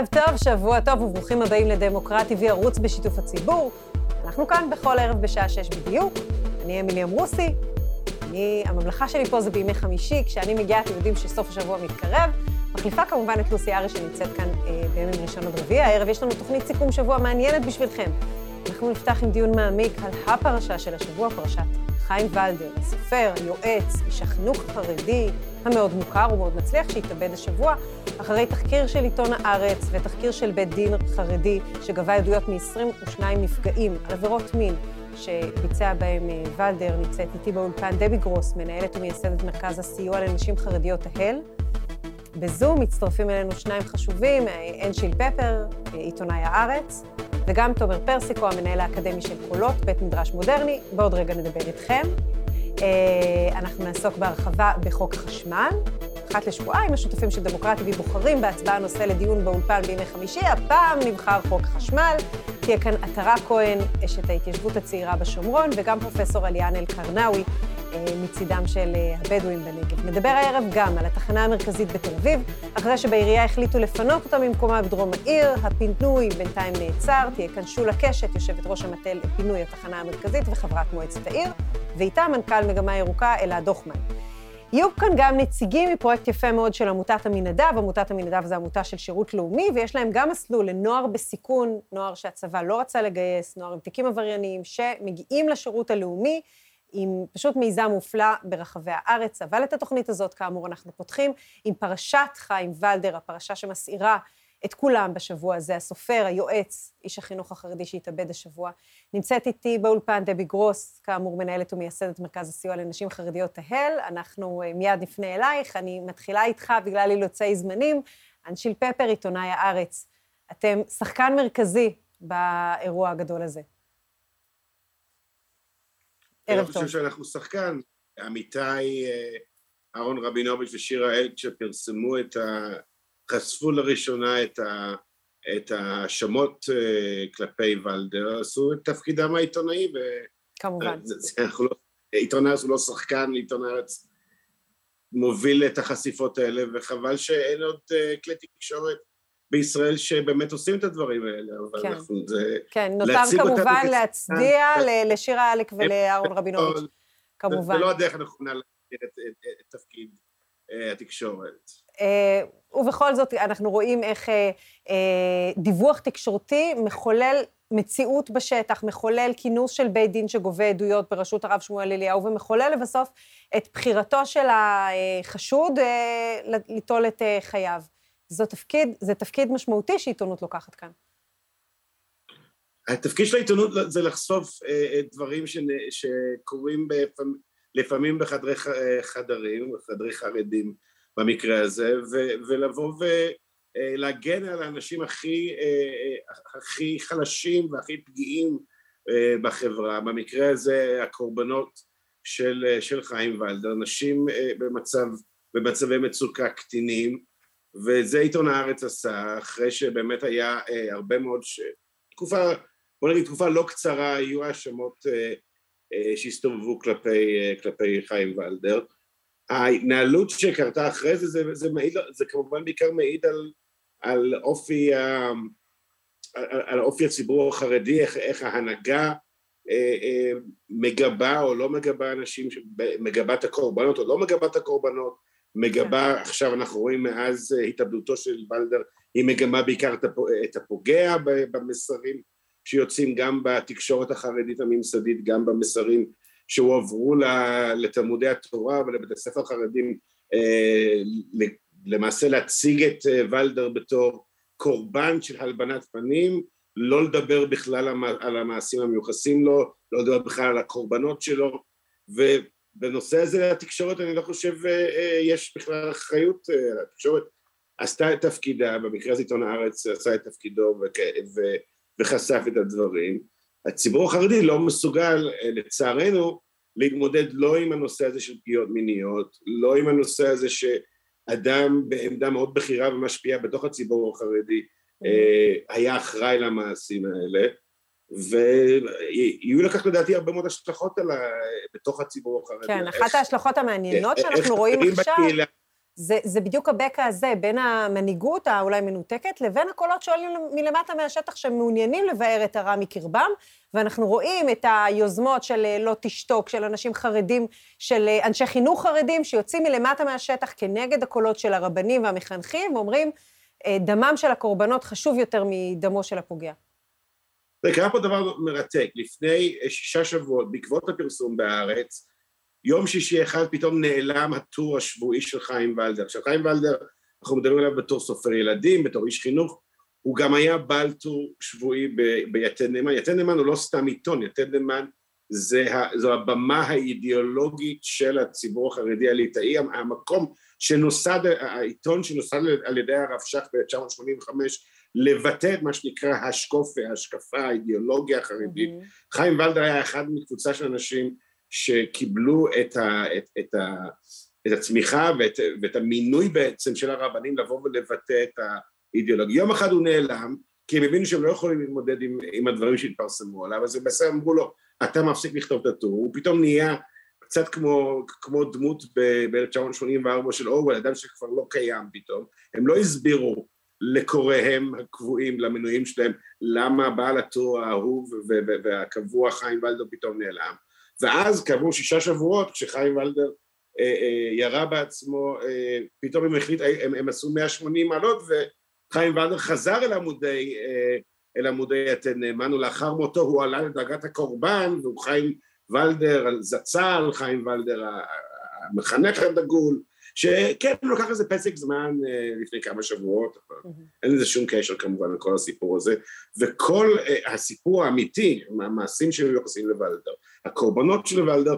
ערב טוב, שבוע טוב וברוכים הבאים לדמוקרטי וערוץ בשיתוף הציבור. אנחנו כאן בכל ערב בשעה שש בדיוק. אני אמילי אמרוסי. אני, הממלכה שלי פה זה בימי חמישי, כשאני מגיעה אתם יודעים שסוף השבוע מתקרב. מחליפה כמובן את לוסי ארי שנמצאת כאן אה, בימים ראשון עד רביעי. הערב יש לנו תוכנית סיכום שבוע מעניינת בשבילכם. אנחנו נפתח עם דיון מעמיק על הפרשה של השבוע, פרשת חיים ולדר, סופר, יועץ, איש החינוך החרדי המאוד מוכר ומאוד מצליח, שהתאבד השבוע, אחרי תחקיר של עיתון הארץ ותחקיר של בית דין חרדי, שגבה עדויות מ-22 נפגעים על עבירות מין שביצע בהם אה, ולדר, נמצאת איתי באולפן דבי גרוס, מנהלת ומייסדת מרכז הסיוע לנשים חרדיות ההל. בזום מצטרפים אלינו שניים חשובים, אה, אנשיל פפר, אה, עיתונאי הארץ, וגם תומר פרסיקו, המנהל האקדמי של קולות, בית מדרש מודרני. בעוד רגע נדבר איתכם. אה, אנחנו נעסוק בהרחבה בחוק החשמל. אחת לשבועיים השותפים של דמוקרטי בוחרים בהצבעה נושא לדיון באולפן בימי חמישי. הפעם נבחר חוק החשמל. תהיה כאן עטרה כהן, אשת ההתיישבות הצעירה בשומרון, וגם פרופסור עליאן אל-קרנאווי, אה, מצידם של אה, הבדואים בנגב. נדבר הערב גם על התחנה המרכזית בתל אביב, אחרי שבעירייה החליטו לפנות אותה ממקומה בדרום העיר, הפינוי בינתיים נעצר, תהיה כאן שולה קשת, יושבת ראש המטה לפינוי התחנה המרכזית וחברת מועצת העיר, ואיתה מנכ"ל מגמה ירוקה אלעד דוחמן. יהיו כאן גם נציגים מפרויקט יפה מאוד של עמותת עמינדב, עמותת עמינדב זה עמותה של שירות לאומי, ויש להם גם מסלול לנוער בסיכון, נוער שהצבא לא רצה לגייס, נוער עם תיקים עברייניים, שמגיעים לשירות הלאומי. עם פשוט מיזם מופלא ברחבי הארץ, אבל את התוכנית הזאת, כאמור, אנחנו פותחים עם פרשת חיים ולדר, הפרשה שמסעירה את כולם בשבוע הזה, הסופר, היועץ, איש החינוך החרדי שהתאבד השבוע. נמצאת איתי באולפן דבי גרוס, כאמור, מנהלת ומייסדת מרכז הסיוע לנשים חרדיות ההל. אנחנו אה, מיד נפנה אלייך, אני מתחילה איתך בגלל אילוצי זמנים. אנשיל פפר, עיתונאי הארץ. אתם שחקן מרכזי באירוע הגדול הזה. ערב טוב. אני חושב שאנחנו שחקן. עמיתי אה, אהרון רבינוביץ' ושירה אלק שפרסמו את ה... חשפו לראשונה את ה... את ההאשמות אה, כלפי ולדר, עשו את תפקידם העיתונאי. ו... כמובן. לא, עיתון הארץ הוא לא שחקן, עיתון הארץ מוביל את החשיפות האלה, וחבל שאין עוד אה, כלי תקשורת בישראל שבאמת עושים את הדברים האלה, אבל כן. אנחנו, זה... כן, נותר כמובן להצדיע לשירה אלק ולאהרון רבינוביץ', כמובן. זה לא הדרך הנכונה להגיד את תפקיד אה, התקשורת. אה, ובכל זאת, אנחנו רואים איך אה, דיווח תקשורתי מחולל מציאות בשטח, מחולל כינוס של בית דין שגובה עדויות בראשות הרב שמואל אליהו, ומחולל לבסוף את בחירתו של החשוד ליטול את חייו. זו תפקיד, זה תפקיד משמעותי שעיתונות לוקחת כאן. התפקיד של העיתונות זה לחשוף אה, דברים שקורים בפעמים, לפעמים בחדרי חדרים, חדרי חרדים במקרה הזה, ולבוא ולהגן על האנשים הכי, אה, הכי חלשים והכי פגיעים אה, בחברה, במקרה הזה הקורבנות של, של חיים ולדר, נשים במצב, במצבי מצוקה קטינים, וזה עיתון הארץ עשה, אחרי שבאמת היה אה, הרבה מאוד, ש... תקופה, בוא נגיד תקופה לא קצרה, היו האשמות אה, אה, שהסתובבו כלפי, אה, כלפי חיים ולדר. ההתנהלות שקרתה אחרי זה, זה, זה, מעיד, זה כמובן בעיקר מעיד על, על אופי ה... על, על אופי הציבור החרדי, איך, איך ההנהגה אה, אה, מגבה או לא מגבה אנשים, מגבה את הקורבנות או לא מגבה את הקורבנות, מגבה, כן. עכשיו אנחנו רואים מאז אה, התאבדותו של ולדר, היא מגמה בעיקר את הפוגע במסרים שיוצאים גם בתקשורת החרדית הממסדית, גם במסרים שהועברו לתלמודי התורה ולבתי ספר חרדים, אה, למעשה להציג את אה, ולדר בתור קורבן של הלבנת פנים, לא לדבר בכלל על המעשים המיוחסים לו, לא לדבר בכלל על הקורבנות שלו, ו... בנושא הזה התקשורת אני לא חושב אה, אה, יש בכלל אחריות, אה, התקשורת עשתה את תפקידה, במקרה הזה עיתון הארץ עשה את תפקידו וחשף את הדברים, הציבור החרדי לא מסוגל לצערנו להתמודד לא עם הנושא הזה של פגיעות מיניות, לא עם הנושא הזה שאדם בעמדה מאוד בכירה ומשפיעה בתוך הציבור החרדי היה אחראי למעשים האלה ויהיו לכך לדעתי הרבה מאוד השלכות על ה... בתוך הציבור החרדי. כן, אחת ההשלכות המעניינות שאנחנו רואים עכשיו... בקהילה, זה, זה בדיוק הבקע הזה, בין המנהיגות האולי מנותקת, לבין הקולות שעולים מלמטה מהשטח שמעוניינים לבאר את הרע מקרבם, ואנחנו רואים את היוזמות של אה, לא תשתוק, של אנשים חרדים, של אה, אנשי חינוך חרדים, שיוצאים מלמטה מהשטח כנגד הקולות של הרבנים והמחנכים, ואומרים, אה, דמם של הקורבנות חשוב יותר מדמו של הפוגע. קרה פה דבר מרתק. לפני שישה שבועות, בעקבות הפרסום בהארץ, יום שישי אחד פתאום נעלם הטור השבועי של חיים ולדר. עכשיו חיים ולדר, אנחנו מדברים עליו בתור סופר ילדים, בתור איש חינוך, הוא גם היה בעל טור שבועי ביתד נאמן. יתד נאמן הוא לא סתם עיתון, יתד נאמן זה, זו הבמה האידיאולוגית של הציבור החרדי הליטאי, המקום שנוסד, העיתון שנוסד על ידי הרב שך ב-1985 לבטא את מה שנקרא השקופה, ההשקפה, האידיאולוגיה החרדית. Mm-hmm. חיים ולדר היה אחד מקבוצה של אנשים שקיבלו את, ה, את, את, ה, את הצמיחה ואת, ואת המינוי בעצם של הרבנים לבוא ולבטא את האידיאולוגיה. יום אחד הוא נעלם, כי הם הבינו שהם לא יכולים להתמודד עם, עם הדברים שהתפרסמו עליו, אז בסדר אמרו לו, אתה מפסיק לכתוב את הטור, הוא פתאום נהיה קצת כמו, כמו דמות ב-1984 של אורוול, אדם שכבר לא קיים פתאום, הם לא הסבירו לקוראיהם הקבועים, למנויים שלהם, למה בעל הטור האהוב והקבוע חיים ולדר פתאום נעלם. ואז כעבור שישה שבועות, כשחיים ולדר אה, אה, ירה בעצמו, אה, פתאום הם החליט, הם, הם עשו 180 מעלות וחיים ולדר חזר אל עמודי, אל עמודי יתד נאמן, ולאחר מותו הוא עלה לדרגת הקורבן, והוא חיים ולדר זצ"ל, חיים ולדר המחנך הדגול, שכן, הוא לקח איזה פסק זמן אה, לפני כמה שבועות, אבל mm-hmm. אין לזה שום קשר כמובן לכל הסיפור הזה, וכל אה, הסיפור האמיתי, המעשים שמיוחסים לוולדר, הקורבנות של וולדר,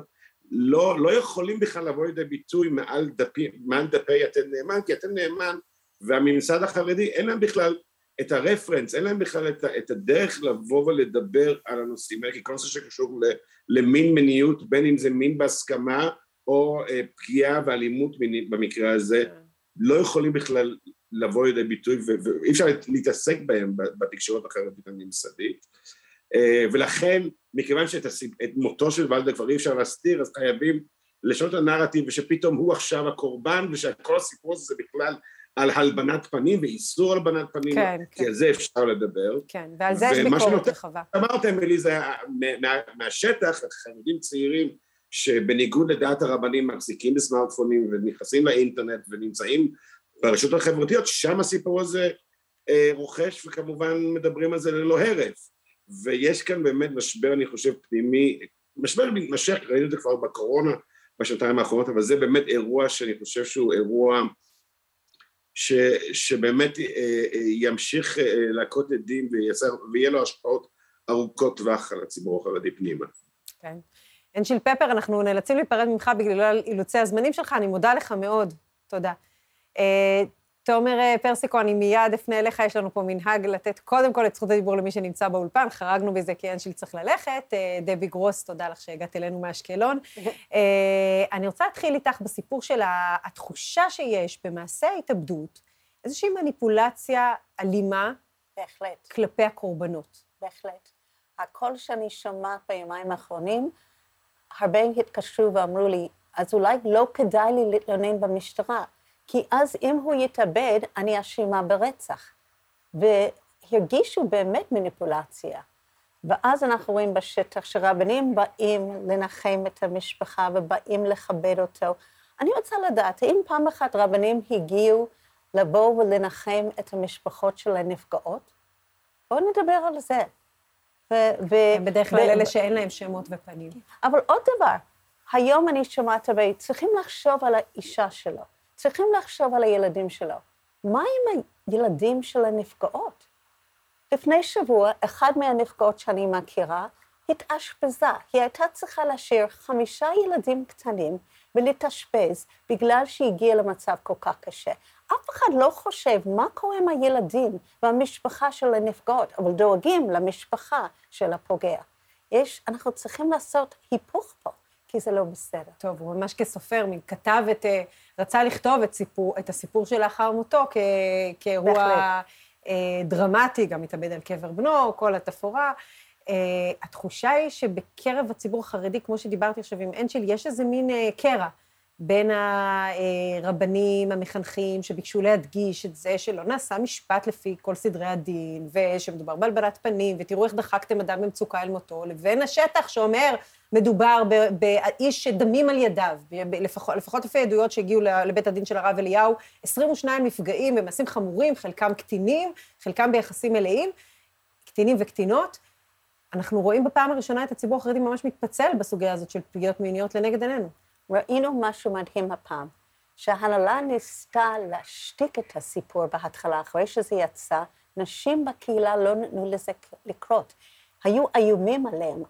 לא, לא יכולים בכלל לבוא לידי ביטוי מעל דפי, מעל דפי יתד נאמן, כי יתד נאמן והממסד החרדי אין להם בכלל את הרפרנס, אין להם בכלל את, את הדרך לבוא ולדבר על הנושאים האלה, כי כל נושא שקשור למין מיניות, בין אם זה מין בהסכמה או אה, פגיעה ואלימות מינית במקרה הזה, כן. לא יכולים בכלל לבוא לידי ביטוי ואי אפשר להתעסק בהם בתקשורת החרדית הממסדית אה, ולכן מכיוון שאת מותו של ולדה כבר אי אפשר להסתיר אז חייבים לשנות את הנרטיב ושפתאום הוא עכשיו הקורבן ושכל הסיפור הזה זה בכלל על הלבנת פנים ואיסור הלבנת פנים, כן, כי כן. על זה אפשר לדבר. כן, ועל זה יש ביקורת רחבה. אמרתם, אליזה, מה, מהשטח, חרדים צעירים שבניגוד לדעת הרבנים מחזיקים בסמארטפונים ונכנסים לאינטרנט ונמצאים ברשתות החברתיות, שם הסיפור הזה אה, רוכש וכמובן מדברים על זה ללא הרף. ויש כאן באמת משבר, אני חושב, פנימי, משבר מתמשך, ראינו את זה כבר בקורונה בשנתיים האחרונות, אבל זה באמת אירוע שאני חושב שהוא אירוע ש, שבאמת אה, אה, ימשיך אה, להכות עדים ויהיה לו השפעות ארוכות טווח על הציבור החרדי פנימה. כן. אנשיל פפר, אנחנו נאלצים להיפרד ממך בגלל אילוצי הזמנים שלך, אני מודה לך מאוד. תודה. אה, תומר אה, פרסיקו, אני מיד אפנה אליך, יש לנו פה מנהג לתת קודם כל את זכות הדיבור למי שנמצא באולפן, חרגנו בזה כי אנשיל צריך ללכת. אה, דבי גרוס, תודה לך שהגעת אלינו מאשקלון. אני רוצה להתחיל איתך בסיפור של התחושה שיש במעשה ההתאבדות, איזושהי מניפולציה אלימה. בהחלט. כלפי הקורבנות. בהחלט. הקול שאני שומעת ביומיים האחרונים, הרבה התקשרו ואמרו לי, אז אולי לא כדאי לי להתלונן במשטרה, כי אז אם הוא יתאבד, אני אשמה ברצח. והרגישו באמת מניפולציה. ואז אנחנו רואים בשטח שרבנים באים לנחם את המשפחה ובאים לכבד אותו. אני רוצה לדעת, האם פעם אחת רבנים הגיעו לבוא ולנחם את המשפחות של הנפגעות? בואו נדבר על זה. הם בדרך כלל אלה שאין להם שמות ופנים. אבל עוד דבר, היום אני שומעת הרבה, צריכים לחשוב על האישה שלו, צריכים לחשוב על הילדים שלו. מה עם הילדים של הנפגעות? לפני שבוע, אחד מהנפגעות שאני מכירה התאשפזה. היא הייתה צריכה להשאיר חמישה ילדים קטנים ולהתאשפז בגלל שהיא הגיעה למצב כל כך קשה. אף אחד לא חושב מה קורה עם הילדים והמשפחה של הנפגעות, אבל דואגים למשפחה של הפוגע. יש, אנחנו צריכים לעשות היפוך פה, כי זה לא בסדר. טוב, הוא ממש כסופר, כתב את, אה, רצה לכתוב את, סיפור, את הסיפור שלאחר מותו כ, כאירוע אה, דרמטי, גם התאבד על קבר בנו, כל התפאורה. Uh, התחושה היא שבקרב הציבור החרדי, כמו שדיברתי עכשיו עם אנשל, יש איזה מין uh, קרע בין הרבנים המחנכים שביקשו להדגיש את זה שלא נעשה משפט לפי כל סדרי הדין, ושמדובר בהלבנת פנים, ותראו איך דחקתם אדם במצוקה אל מותו, לבין השטח שאומר, מדובר באיש שדמים על ידיו, לפחות, לפחות לפי העדויות שהגיעו לבית הדין של הרב אליהו, 22 נפגעים במעשים חמורים, חלקם קטינים, חלקם ביחסים מלאים, קטינים וקטינות. אנחנו רואים בפעם הראשונה את הציבור החרדי ממש מתפצל בסוגיה הזאת של פגיעות מיניות לנגד עינינו. ראינו משהו מדהים הפעם, שההנהלה ניסתה להשתיק את הסיפור בהתחלה, אחרי שזה יצא, נשים בקהילה לא נתנו לזה לקרות. היו איומים עליהם,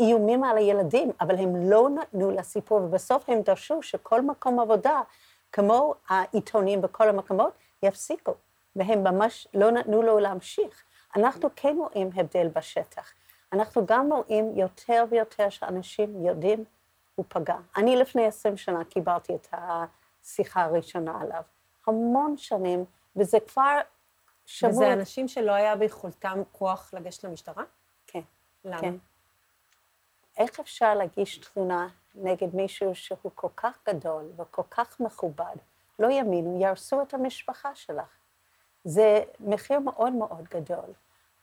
איומים על הילדים, אבל הם לא נתנו לסיפור, ובסוף הם דרשו שכל מקום עבודה, כמו העיתונים בכל המקומות, יפסיקו, והם ממש לא נתנו לו להמשיך. אנחנו כן רואים הבדל בשטח. אנחנו גם רואים יותר ויותר שאנשים יודעים הוא פגע. אני לפני עשרים שנה קיבלתי את השיחה הראשונה עליו. המון שנים, וזה כבר שמור... וזה אנשים שלא היה ביכולתם כוח לגשת למשטרה? כן. למה? כן. איך אפשר להגיש תלונה נגד מישהו שהוא כל כך גדול וכל כך מכובד? לא יאמינו, יהרסו את המשפחה שלך. זה מחיר מאוד מאוד גדול.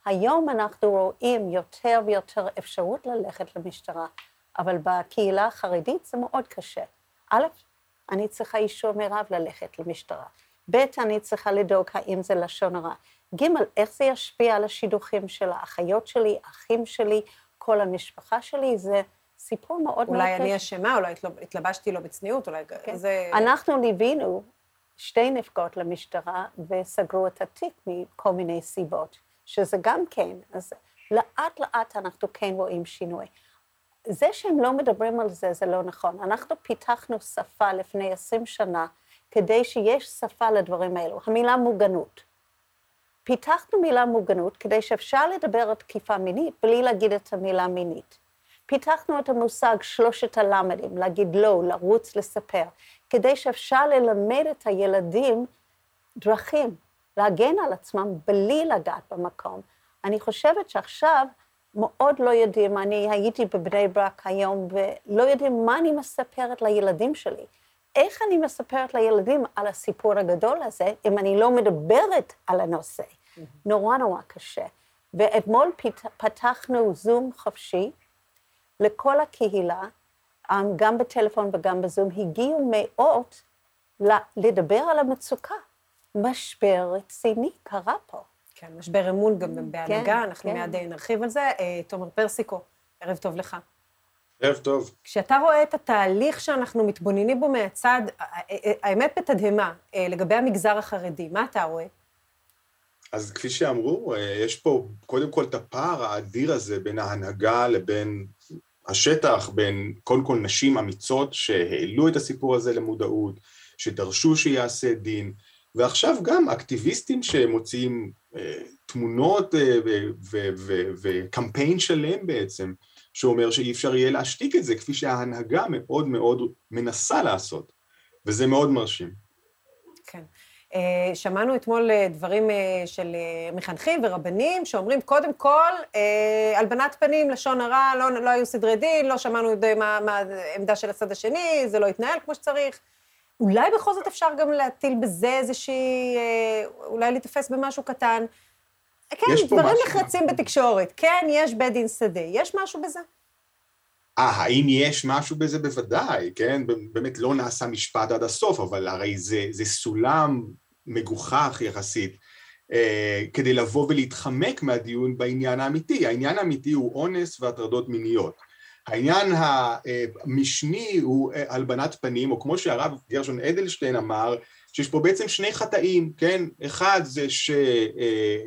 היום אנחנו רואים יותר ויותר אפשרות ללכת למשטרה, אבל בקהילה החרדית זה מאוד קשה. א', אני צריכה אישור מרב ללכת למשטרה. ב', אני צריכה לדאוג האם זה לשון הרע. ג', איך זה ישפיע על השידוכים של האחיות שלי, אחים שלי, כל המשפחה שלי, זה סיפור מאוד מאוד קשה. אולי אני אשמה, אולי התלבשתי לו בצניעות, אולי כן. זה... אנחנו ליווינו שתי נפגעות למשטרה וסגרו את התיק מכל מיני סיבות, שזה גם כן, אז לאט לאט אנחנו כן רואים שינוי. זה שהם לא מדברים על זה, זה לא נכון. אנחנו פיתחנו שפה לפני עשרים שנה כדי שיש שפה לדברים האלו, המילה מוגנות. פיתחנו מילה מוגנות כדי שאפשר לדבר על תקיפה מינית בלי להגיד את המילה מינית. פיתחנו את המושג שלושת הלמדים, להגיד לא, לרוץ, לספר, כדי שאפשר ללמד את הילדים דרכים להגן על עצמם בלי לגעת במקום. אני חושבת שעכשיו מאוד לא יודעים, אני הייתי בבני ברק היום, ולא יודעים מה אני מספרת לילדים שלי. איך אני מספרת לילדים על הסיפור הגדול הזה, אם אני לא מדברת על הנושא? Mm-hmm. נורא נורא קשה. ואתמול פתחנו זום חופשי לכל הקהילה, אמ, גם בטלפון וגם בזום, הגיעו מאות לדבר על המצוקה. משבר רציני קרה פה. כן, משבר אמון גם בהנהגה, כן, אנחנו כן. מיד נרחיב על זה. אה, תומר פרסיקו, ערב טוב לך. ערב טוב. כשאתה רואה את התהליך שאנחנו מתבוננים בו מהצד, האמת בתדהמה, אה, לגבי המגזר החרדי, מה אתה רואה? אז כפי שאמרו, אה, יש פה קודם כל את הפער האדיר הזה בין ההנהגה לבין השטח, בין קודם כל נשים אמיצות שהעלו את הסיפור הזה למודעות, שדרשו שיעשה דין, ועכשיו גם אקטיביסטים שמוציאים אה, תמונות אה, וקמפיין שלם בעצם, שאומר שאי אפשר יהיה להשתיק את זה, כפי שההנהגה מאוד מאוד מנסה לעשות, וזה מאוד מרשים. כן. אה, שמענו אתמול דברים של מחנכים ורבנים שאומרים, קודם כל, הלבנת פנים, לשון הרע, לא, לא היו סדרי דין, לא שמענו מה העמדה של הצד השני, זה לא התנהל כמו שצריך. אולי בכל זאת אפשר גם להטיל בזה איזושהי, אה, אולי להיתפס במשהו קטן. כן, דברים נחרצים בתקשורת. כן, יש בית דין שדה. יש משהו בזה? אה, האם יש משהו בזה? בוודאי, כן? באמת לא נעשה משפט עד הסוף, אבל הרי זה, זה סולם מגוחך יחסית, אה, כדי לבוא ולהתחמק מהדיון בעניין האמיתי. העניין האמיתי הוא אונס והטרדות מיניות. העניין המשני הוא אה, הלבנת פנים, או כמו שהרב גרשון אדלשטיין אמר, שיש פה בעצם שני חטאים, כן? אחד זה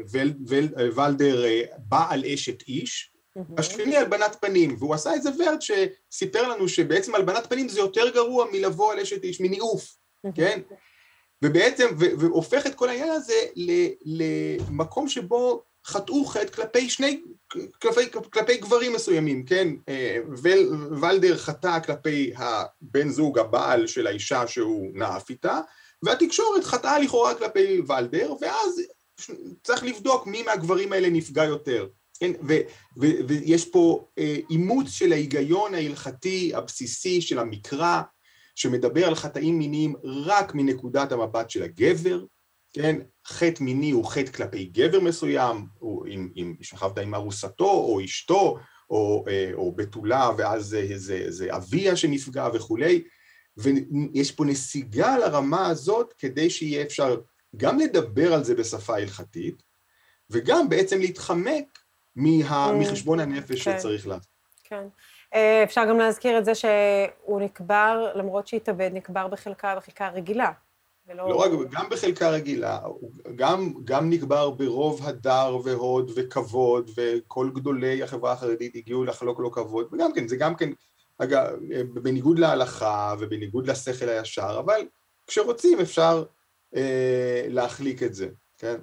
שוולדר אה, אה, בא על אשת איש, השני הלבנת פנים, והוא עשה את זה ורד שסיפר לנו שבעצם הלבנת פנים זה יותר גרוע מלבוא על אשת איש, מניאוף, כן? ובעצם, והופך את כל העניין הזה למקום שבו חטאו חטא כלפי שני, כלפי, כלפי גברים מסוימים, כן? אה, ול, ולדר חטא כלפי הבן זוג, הבעל של האישה שהוא נאף איתה, והתקשורת חטאה לכאורה כלפי ולדר, ואז צריך לבדוק מי מהגברים האלה נפגע יותר. כן? ו, ו, ויש פה אה, אימוץ של ההיגיון ההלכתי הבסיסי של המקרא, שמדבר על חטאים מיניים רק מנקודת המבט של הגבר, כן? חטא מיני הוא חטא כלפי גבר מסוים, אם, אם שכבת עם ארוסתו או אשתו, או, אה, או בתולה ואז זה, זה, זה אביה שנפגע וכולי, ויש פה נסיגה לרמה הזאת כדי שיהיה אפשר גם לדבר על זה בשפה הלכתית, וגם בעצם להתחמק מה, mm. מחשבון הנפש כן. שצריך לעשות. כן. אה, אפשר גם להזכיר את זה שהוא נקבר, למרות שהתאבד, נקבר בחלקה, בחלקה רגילה. ולא... לא רק, גם בחלקה רגילה, גם, גם נקבר ברוב הדר והוד וכבוד, וכל גדולי החברה החרדית הגיעו לחלוק לו כבוד, וגם כן, זה גם כן, אגב, בניגוד להלכה ובניגוד לשכל הישר, אבל כשרוצים אפשר אה, להחליק את זה, כן?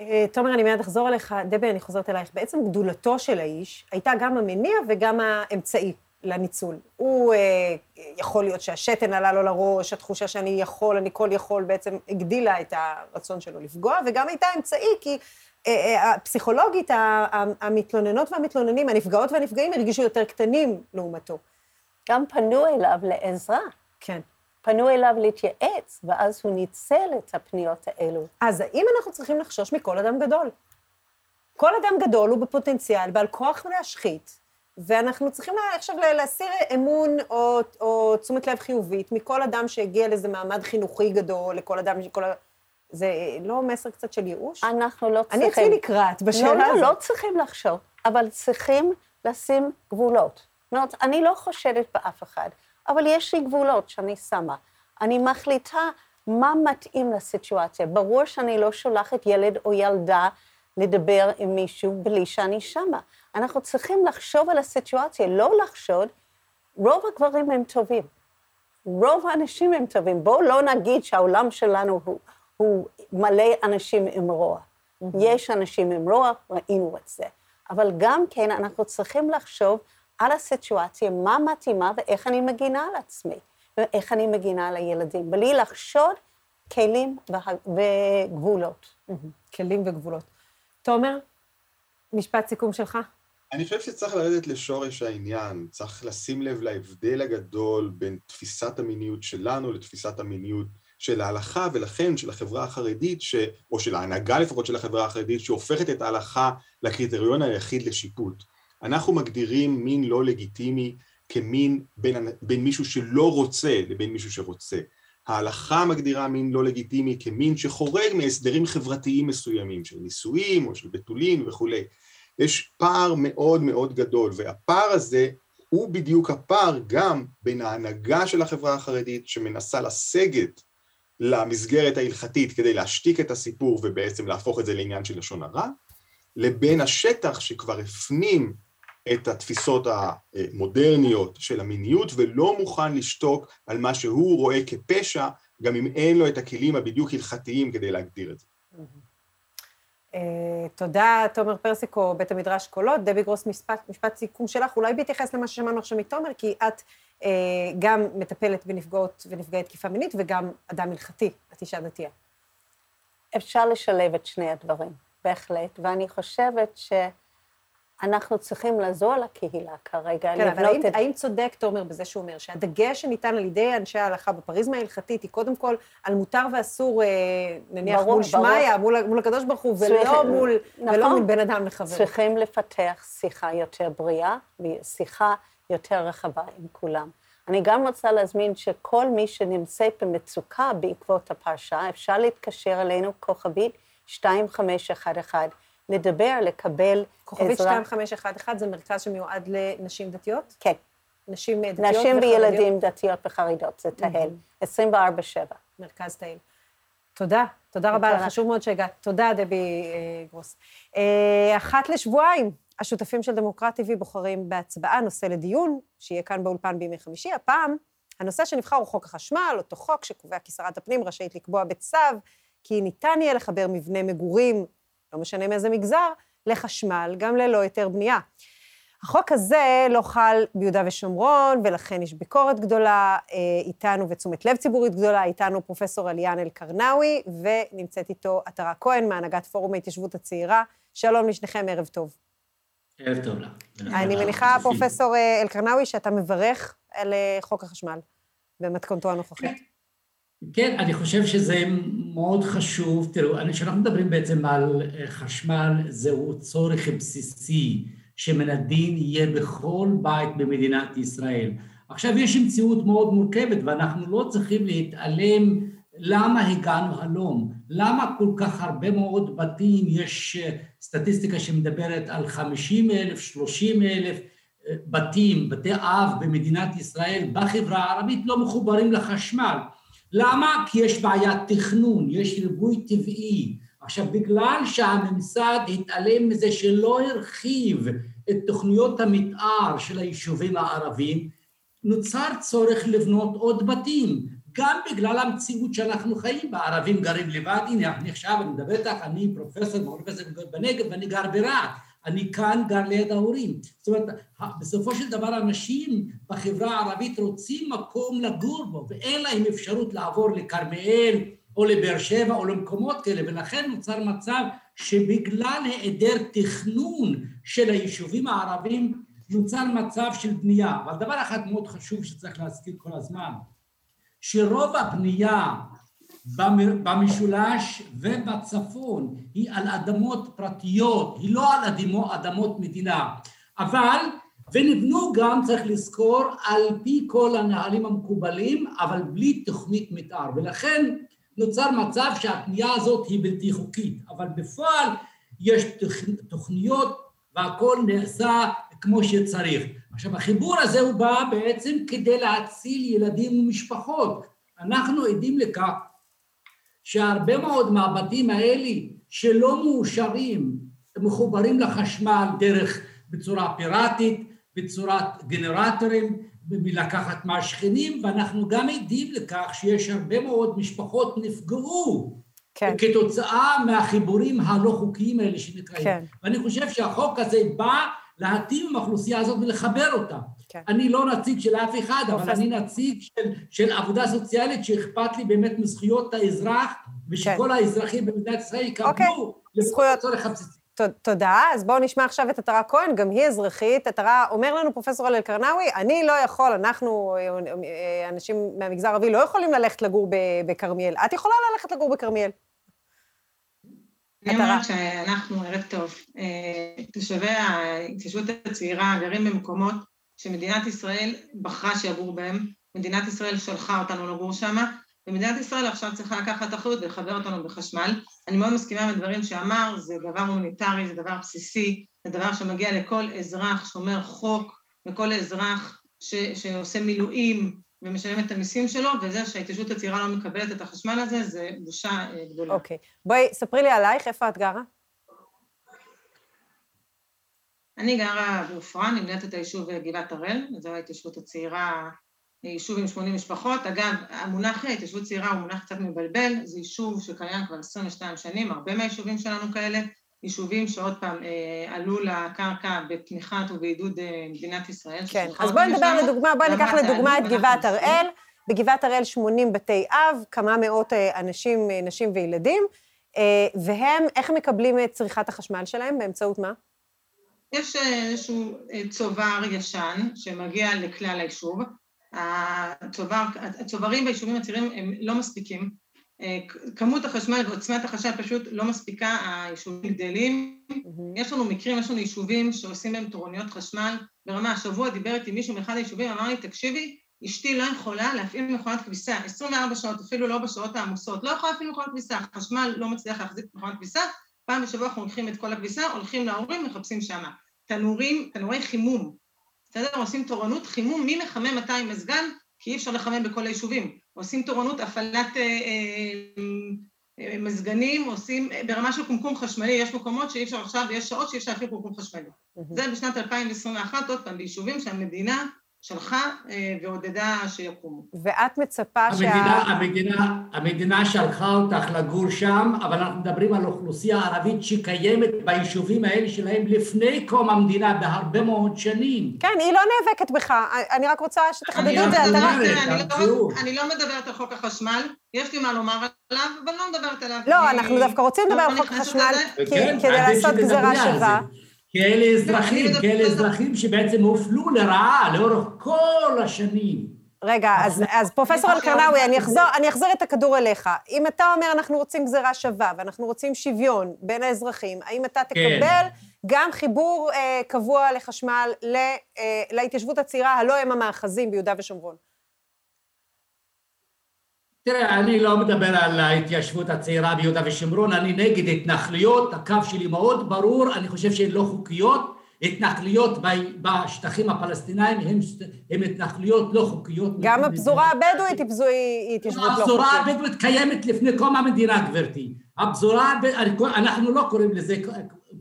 אה, תומר, אני מיד אחזור אליך. דבי, אני חוזרת אלייך. בעצם גדולתו של האיש הייתה גם המניע וגם האמצעי לניצול. הוא, אה, יכול להיות שהשתן עלה לו לראש, התחושה שאני יכול, אני כל יכול, בעצם הגדילה את הרצון שלו לפגוע, וגם הייתה אמצעי, כי אה, אה, פסיכולוגית, המתלוננות והמתלוננים, הנפגעות והנפגעים, הרגישו יותר קטנים לעומתו. גם פנו אליו לעזרה. כן. פנו אליו להתייעץ, ואז הוא ניצל את הפניות האלו. אז האם אנחנו צריכים לחשוש מכל אדם גדול? כל אדם גדול הוא בפוטנציאל, בעל כוח להשחית, ואנחנו צריכים עכשיו להסיר אמון או, או תשומת לב חיובית מכל אדם שהגיע לאיזה מעמד חינוכי גדול, לכל אדם, כל ה... זה לא מסר קצת של ייאוש? אנחנו לא צריכים. אני נקרעת בשאלה לא, לא, הזאת. לא, לא צריכים לחשוב, אבל צריכים לשים גבולות. זאת אומרת, אני לא חושדת באף אחד. אבל יש לי גבולות שאני שמה. אני מחליטה מה מתאים לסיטואציה. ברור שאני לא שולחת ילד או ילדה לדבר עם מישהו בלי שאני שמה. אנחנו צריכים לחשוב על הסיטואציה, לא לחשוד, רוב הגברים הם טובים. רוב האנשים הם טובים. בואו לא נגיד שהעולם שלנו הוא, הוא מלא אנשים עם רוע. Mm-hmm. יש אנשים עם רוע, ראינו את זה. אבל גם כן אנחנו צריכים לחשוב על הסיטואציה, מה מתאימה ואיך אני מגינה על עצמי, ואיך אני מגינה על הילדים, בלי לחשוד כלים וגבולות. כלים וגבולות. תומר, משפט סיכום שלך. אני חושב שצריך לרדת לשורש העניין, צריך לשים לב להבדל הגדול בין תפיסת המיניות שלנו לתפיסת המיניות של ההלכה, ולכן של החברה החרדית, ש... או של ההנהגה לפחות של החברה החרדית, שהופכת את ההלכה לקריטריון היחיד לשיפוט. אנחנו מגדירים מין לא לגיטימי כמין בין, בין מישהו שלא רוצה לבין מישהו שרוצה. ההלכה מגדירה מין לא לגיטימי כמין שחורג מהסדרים חברתיים מסוימים, של נישואים או של בתולים וכולי. יש פער מאוד מאוד גדול, והפער הזה הוא בדיוק הפער גם בין ההנהגה של החברה החרדית שמנסה לסגת למסגרת ההלכתית כדי להשתיק את הסיפור ובעצם להפוך את זה לעניין של לשון הרע, לבין השטח שכבר הפנים את התפיסות המודרניות של המיניות ולא מוכן לשתוק על מה שהוא רואה כפשע, גם אם אין לו את הכלים הבדיוק הלכתיים כדי להגדיר את זה. אה, תודה, תומר פרסיקו, בית המדרש קולות. דבי גרוס, משפט, משפט סיכום שלך, אולי בהתייחס למה ששמענו עכשיו מתומר, כי את אה, גם מטפלת בנפגעות ונפגעי תקיפה מינית וגם אדם הלכתי, את אישה דתייה. אפשר לשלב את שני הדברים, בהחלט, ואני חושבת ש... אנחנו צריכים לעזור לקהילה כרגע. כן, אבל האם, את... האם צודק תומר בזה שהוא אומר שהדגש שניתן על ידי אנשי ההלכה בפריזמה ההלכתית היא קודם כל על מותר ואסור, אה, נניח, ברור, מול שמעיה, מול, מול הקדוש ברוך הוא, ולא, צריך, מול, נכון, ולא מול בן אדם לחבר. צריכים לפתח שיחה יותר בריאה, שיחה יותר רחבה עם כולם. אני גם רוצה להזמין שכל מי שנמצא במצוקה בעקבות הפרשה, אפשר להתקשר אלינו, כוכבית 2511. לדבר, לקבל עזרה. כוכבית 2511 זה מרכז שמיועד לנשים דתיות? כן. נשים דתיות וחרדיות? נשים וילדים דתיות וחרדיות, זה תהל, 24-7. מרכז תהל. תודה, תודה רבה לך, חשוב מאוד שהגעת. תודה, דבי אה, גרוס. אה, אחת לשבועיים, השותפים של דמוקרט TV בוחרים בהצבעה נושא לדיון, שיהיה כאן באולפן בימי חמישי. הפעם, הנושא שנבחר הוא חוק החשמל, אותו חוק שקובע כי שרת הפנים רשאית לקבוע בצו כי ניתן יהיה לחבר מבנה מגורים לא משנה מאיזה מגזר, לחשמל, גם ללא היתר בנייה. החוק הזה לא חל ביהודה ושומרון, ולכן יש ביקורת גדולה אה, איתנו ותשומת לב ציבורית גדולה, איתנו פרופסור עליאן אל-קרנאווי, ונמצאת איתו עטרה כהן מהנהגת פורום ההתיישבות הצעירה. שלום לשניכם, ערב טוב. ערב טוב לך. אני מניחה, פרופסור אה, אלקרנאווי, שאתה מברך על אה, חוק החשמל במתכונתו הנוכחית. כן, אני חושב שזה מאוד חשוב. תראו, כשאנחנו מדברים בעצם על אה, חשמל, זהו צורך בסיסי שמן הדין יהיה בכל בית במדינת ישראל. עכשיו, יש מציאות מאוד מורכבת, ואנחנו לא צריכים להתעלם למה הגענו הלום, למה כל כך הרבה מאוד בתים, יש אה, סטטיסטיקה שמדברת על 50 אלף, 30 אלף אה, בתים, בתי אב במדינת ישראל, בחברה הערבית, לא מחוברים לחשמל. למה? כי יש בעיית תכנון, יש ריבוי טבעי. עכשיו, בגלל שהממסד התעלם מזה שלא הרחיב את תוכניות המתאר של היישובים הערביים, נוצר צורך לבנות עוד בתים, גם בגלל המציאות שאנחנו חיים בה, ערבים גרים לבד, הנה, אני עכשיו, אני מדבר איתך, אני פרופסור באוניברסיטה בנגב ואני גר ברהט, אני כאן גר ליד ההורים. זאת אומרת, בסופו של דבר אנשים בחברה הערבית רוצים מקום לגור בו, ואין להם אפשרות לעבור לכרמיאל או לבאר שבע או למקומות כאלה, ולכן נוצר מצב שבגלל היעדר תכנון של היישובים הערבים, נוצר מצב של בנייה. אבל דבר אחד מאוד חשוב שצריך להזכיר כל הזמן, שרוב הבנייה במשולש ובצפון היא על אדמות פרטיות, היא לא על אדמות, אדמות מדינה, אבל, ונבנו גם, צריך לזכור, על פי כל הנהלים המקובלים, אבל בלי תוכנית מתאר, ולכן נוצר מצב שהבנייה הזאת היא בלתי חוקית, אבל בפועל יש תוכניות והכל נעשה כמו שצריך. עכשיו, החיבור הזה הוא בא בעצם כדי להציל ילדים ומשפחות. אנחנו עדים לכך שהרבה מאוד מהבתים האלה שלא מאושרים, מחוברים לחשמל דרך, בצורה פיראטית, בצורת גנרטורים, מלקחת מהשכנים, ואנחנו גם עדים לכך שיש הרבה מאוד משפחות נפגעו כן. כתוצאה מהחיבורים הלא חוקיים האלה שנקראים. כן. ואני חושב שהחוק הזה בא להטיב עם האוכלוסייה הזאת ולחבר אותה. כן. אני לא נציג של אף אחד, אבל אני נציג של, של עבודה סוציאלית שאכפת לי באמת מזכויות האזרח, ושכל כן. האזרחים במדינת ישראל יקבלו אוקיי. זכויות צורך הבסיסי. תודה. אז בואו נשמע עכשיו את עטרה כהן, גם היא אזרחית. עטרה, אומר לנו פרופסור אל-קרנאווי, אני לא יכול, אנחנו, אנשים מהמגזר הערבי, לא יכולים ללכת לגור בכרמיאל. את יכולה ללכת לגור בכרמיאל. אני אומרת שאנחנו, ערב טוב, אה, תושבי ההתיישבות הצעירה גרים במקומות שמדינת ישראל בחרה שיגור בהם, מדינת ישראל שלחה אותנו לגור שם, ומדינת ישראל עכשיו צריכה לקחת אחריות ולחבר אותנו בחשמל. אני מאוד מסכימה עם הדברים שאמר, זה דבר הומניטרי, זה דבר בסיסי, זה דבר שמגיע לכל אזרח שומר חוק, לכל אזרח ש, שעושה מילואים ומשלם את המיסים שלו, וזה שההתיישבות הצעירה לא מקבלת את החשמל הזה, זה בושה אה, גדולה. אוקיי. Okay. בואי, ספרי לי עלייך, איפה את גרה? אני גרה בעופרה, נמנית את היישוב גבעת הראל, זו ההתיישבות הצעירה, יישוב עם 80 משפחות. אגב, המונח התיישבות צעירה הוא מונח קצת מבלבל, זה יישוב שקיים כבר 22 שנים, הרבה מהיישובים שלנו כאלה, יישובים שעוד פעם אה, עלו לקרקע בתמיכת ובעידוד אה, מדינת ישראל. כן, אז בואי נדבר לדוגמה, בואי ניקח לדוגמה את גבעת הראל. בגבעת הראל 80 בתי אב, כמה מאות אה, אנשים, נשים וילדים, והם, איך הם מקבלים את צריכת החשמל שלהם? באמצעות מה? יש איזשהו צובר ישן שמגיע לכלל היישוב. הצובר, הצוברים ביישובים הצעירים הם לא מספיקים. כמות החשמל ועוצמת החשמל פשוט לא מספיקה, היישובים גדלים. Mm-hmm. יש לנו מקרים, יש לנו יישובים שעושים בהם תורניות חשמל. ברמה, השבוע דיבר איתי מישהו מאחד היישובים, אמר לי, תקשיבי, אשתי לא יכולה להפעיל מכונת כביסה, 24 שעות, אפילו לא בשעות העמוסות, לא יכולה להפעיל מכונת כביסה, חשמל לא מצליח להחזיק מכונת כביסה, פעם בשבוע אנחנו לוקחים את כל הכביסה, הולכים להורים, מחפשים שמה. תנורים, תנורי חימום, בסדר? עושים תורנות חימום, מי מחמם 200 מזגן? כי אי אפשר לחמם בכל היישובים. עושים תורנות הפעלת אה, אה, אה, מזגנים, עושים ברמה של קומקום חשמלי, יש מקומות שאי אפשר עכשיו, יש שעות שאי אפשר להפעיל קומקום חשמלי. זה בשנת 2021, עוד פעם, ביישובים שהמדינה שלחה אה, ועודדה שיקומו. ואת מצפה המדינה, שה... המדינה, המדינה שלחה אותך לגור שם, אבל אנחנו מדברים על אוכלוסייה ערבית שקיימת ביישובים האלה שלהם לפני קום המדינה בהרבה מאוד שנים. כן, היא לא נאבקת בך, אני רק רוצה שתחדדי את זה. לא אני לא מדברת על חוק החשמל, יש לי מה לומר עליו, אבל לא מדברת עליו. לא, אנחנו דווקא רוצים לדבר על חוק החשמל, כן, כדי לעשות גזירה שווה. כאלה אזרחים, כאלה אזרחים שבעצם הופלו לרעה לאורך כל השנים. רגע, אז, אז פרופסור אני אלקרנאווי, אני אחזור, אני אחזיר את הכדור אליך. אם אתה אומר אנחנו רוצים גזירה שווה ואנחנו רוצים שוויון בין האזרחים, האם אתה כן. תקבל גם חיבור אה, קבוע לחשמל ל, אה, להתיישבות הצעירה, הלא הם המאחזים ביהודה ושומרון? תראה, אני לא מדבר על ההתיישבות הצעירה ביהודה ושומרון, אני נגד התנחלויות, הקו שלי מאוד ברור, אני חושב שהן לא חוקיות. התנחלויות בשטחים הפלסטינאים הן התנחלויות לא חוקיות. גם הפזורה הבדואית היא התיישבות לא הפזורה חוקית. הבדואית קיימת לפני קום המדינה, גברתי. הפזורה, אנחנו לא קוראים לזה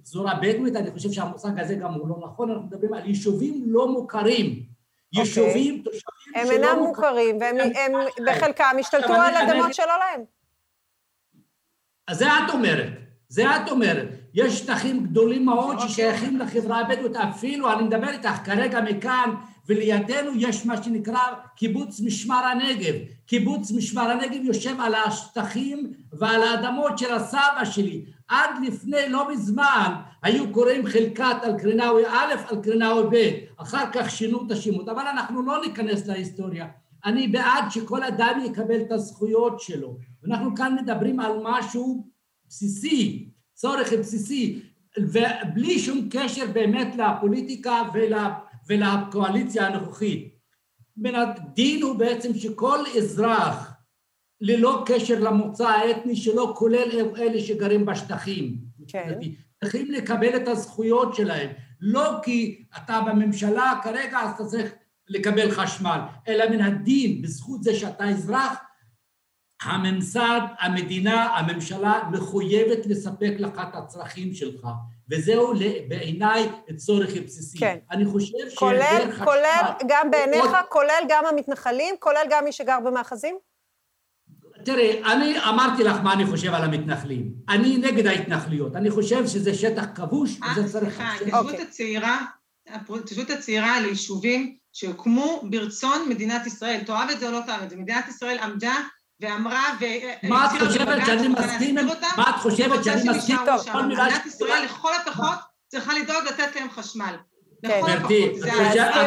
פזורה בדואית, אני חושב שהמושג הזה גם הוא לא נכון, אנחנו מדברים על יישובים לא מוכרים. אוקיי. יישובים, תושבים הם אינם מוכרים, והם הם בחלקם השתלטו על אדמות שלא להם. אז זה את אומרת, זה את אומרת. יש שטחים גדולים מאוד ששייכים לחברה הבדואית, אפילו, אני מדבר איתך כרגע מכאן, ולידינו יש מה שנקרא קיבוץ משמר הנגב. קיבוץ משמר הנגב יושב על השטחים ועל האדמות של הסבא שלי. עד לפני לא מזמן היו קוראים חלקת אלקרינאווי א', אלקרינאווי ב', אחר כך שינו את השמות, אבל אנחנו לא ניכנס להיסטוריה. אני בעד שכל אדם יקבל את הזכויות שלו. אנחנו כאן מדברים על משהו בסיסי, צורך בסיסי, ובלי שום קשר באמת לפוליטיקה ול, ולקואליציה הנוכחית. הדין הוא בעצם שכל אזרח, ללא קשר למוצא האתני שלו, כולל אלה שגרים בשטחים, כן. צריכים לקבל את הזכויות שלהם. לא כי אתה בממשלה כרגע, אז אתה צריך לקבל חשמל, אלא מן הדין, בזכות זה שאתה אזרח, הממסד, המדינה, הממשלה מחויבת לספק לך את הצרכים שלך, וזהו בעיניי צורך בסיסי. כן. אני חושב כולל, שהיעדר חשמל... כולל גם בעיניך, עוד- כולל גם המתנחלים, כולל גם מי שגר במאחזים? תראי, אני אמרתי לך מה אני חושב על המתנחלים. אני נגד ההתנחלויות. אני חושב שזה שטח כבוש, אה, וזה צריך... סליחה, לחשוב. ההתיישבות אוקיי. הצעירה, ההתיישבות הצעירה ליישובים שהוקמו ברצון מדינת ישראל. תאהב את זה או לא תאהב את זה. מדינת ישראל עמדה ואמרה ו... מה את חושבת בבג"ץ שאני מסכים מה את חושבת שאני מסכים מדינת ישראל? לכל הפחות צריכה לדאוג לתת להם חשמל. לכל גברתי, את. את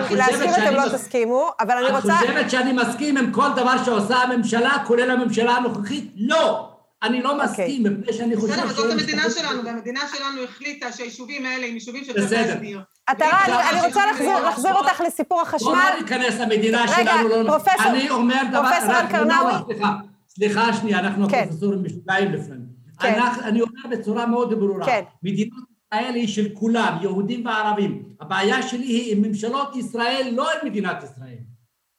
חושבת להסכים אתם שאני לא תסכימו, אבל אני את רוצה... חושבת שאני מסכים עם כל דבר שעושה הממשלה, כולל הממשלה הנוכחית? לא! אני לא אוקיי. מסכים, מפני שאני חושב... בסדר, אבל זאת המדינה שלנו, והמדינה שלנו החליטה שהיישובים האלה הם יישובים שצריך. להסדיר. עטרה, והיא אני- רוצה להחזיר אותך לסיפור בוא החשמל. לא ניכנס למדינה רגע, שלנו. לא- פרופסור- אני אומר דבר... פרופסור אלקרנאווי. סליחה, סליחה שנייה, אנחנו כן. הפרופסורים משוגעים לפעמים. כן. אני אומר בצורה מאוד ברורה. כן. מדינת ישראל היא של כולם, יהודים וערבים. הבעיה שלי היא עם ממשלות ישראל, לא עם מדינת ישראל.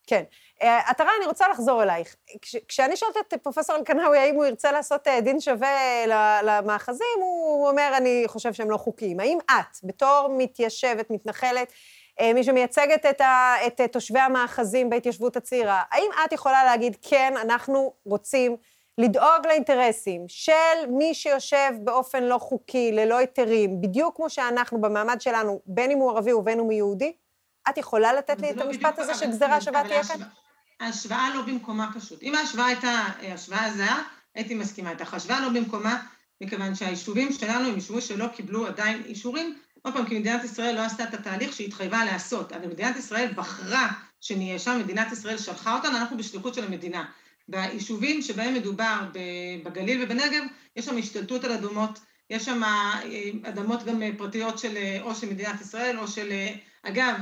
כן. אה, עטרה, אני רוצה לחזור אלייך. כש, כשאני שואלת את פרופסור אלקנאווי האם הוא ירצה לעשות אה, דין שווה למאחזים, הוא אומר, אני חושב שהם לא חוקיים. האם את, בתור מתיישבת, מתנחלת, אה, מי שמייצגת את, ה, את תושבי המאחזים בהתיישבות הצעירה, האם את יכולה להגיד, כן, אנחנו רוצים לדאוג לאינטרסים של מי שיושב באופן לא חוקי, ללא היתרים, בדיוק כמו שאנחנו במעמד שלנו, בין אם הוא ערבי ובין אם הוא יהודי? את יכולה לתת לי את לא המשפט הזה שגזירה שווה תהיה כאן? ההשוואה- ההשוואה לא במקומה פשוט. אם ההשוואה הייתה אה, השוואה זהה, הייתי מסכימה איתך. ההשוואה לא במקומה, מכיוון שהיישובים שלנו הם יישובים שלא קיבלו עדיין אישורים, עוד פעם, כי מדינת ישראל לא עשתה את התהליך שהיא התחייבה לעשות. אבל מדינת ישראל בחרה שנהיה שם, מדינת ישראל שלחה אותנו, אנחנו בשליחות של המדינה. ביישובים שבהם מדובר בגליל ובנגב, יש שם השתלטות על אדמות, יש שם אה, אדמות גם אה, פרטיות של אה, או של מדינת ישראל או של, אגב,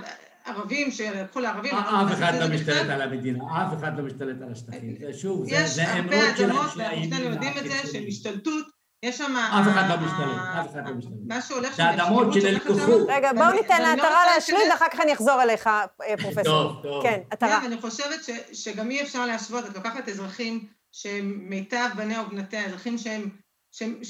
ערבים שלקחו לערבים. אף אחד לא משתלט. על המדינה, אף אחד לא משתלט על השטחים. זה שוב, זה יש זה הרבה אמירות שלהם אדמות, של ואנחנו יודעים את זה. של השתלטות, יש שם... אף אחד לא ה- אף אחד לא משתלט. מה שהולך זה אדמות שנלקחו. רגע, בואו ניתן לא לעטרה להשלים, ואחר כך אני אחזור אליך, אה, פרופסור. טוב, טוב. כן, עטרה. כן, ואני חושבת ש, שגם אי אפשר להשוות, את לוקחת אזרחים שהם מיטב בניה ובנותיה, אזרחים שהם,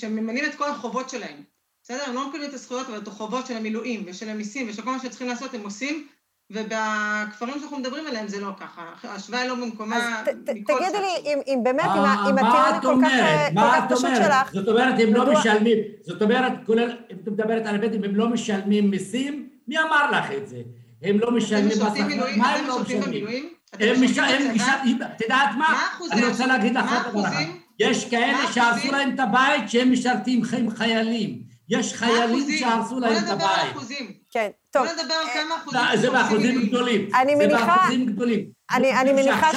ממלאים את כל החובות שלהם. בסדר? הם לא מקבלים את הזכויות, אבל את החובות של המילואים ושל המיסים ושל כל מה שהם צריכים לעשות הם עושים, ובכפרים שאנחנו מדברים עליהם זה לא ככה. ההשוואה היא לא אז במקומה מכל תגידי לי. אם- אם באמת, אם מה- ה- אם הטיעון את כל כך, אה, את פשוט אומרת? שלך, זאת אומרת, הם לא משלמים, זאת אומרת, כולל, אם את מדברת על הבדואים, הם לא משלמים מיסים? מי אמר לך את זה? הם לא אתם משלמים מס משרתים הכנסה, מילואים? מה אתם הם לא משרתים משלמים? במילואים? אתם הם משרתים משלמים? את יודעת מה? אני רוצה להגיד לך עוד דבר אחד. יש כאלה האחוזים? להם את הבית שהם משרתים עם חיילים. יש חיילים שהרסו להם את הבית. בוא נדבר על אחוזים. כן, טוב. בוא נדבר על אה, כמה אחוזים. זה באחוזים גדולים. אני מניחה... זה באחוזים גדולים. אני מניחה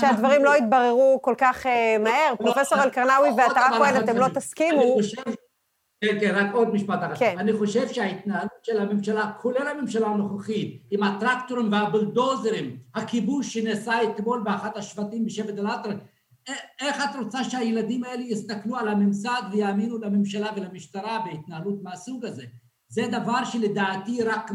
שהדברים לא יתבררו כל כך אה, מהר. לא, פרופסור אלקרנאווי ועטרה כהן, אתם לא תסכימו. כן, כן, רק עוד משפט אחר. כן. אני חושב שההתנהלות של הממשלה, כולל הממשלה הנוכחית, עם הטרקטורים והבולדוזרים, הכיבוש שנעשה אתמול באחת השבטים בשבט אל-עטר, איך את רוצה שהילדים האלה יסתכלו על הממסד ויאמינו לממשלה ולמשטרה בהתנהלות מהסוג הזה? זה דבר שלדעתי רק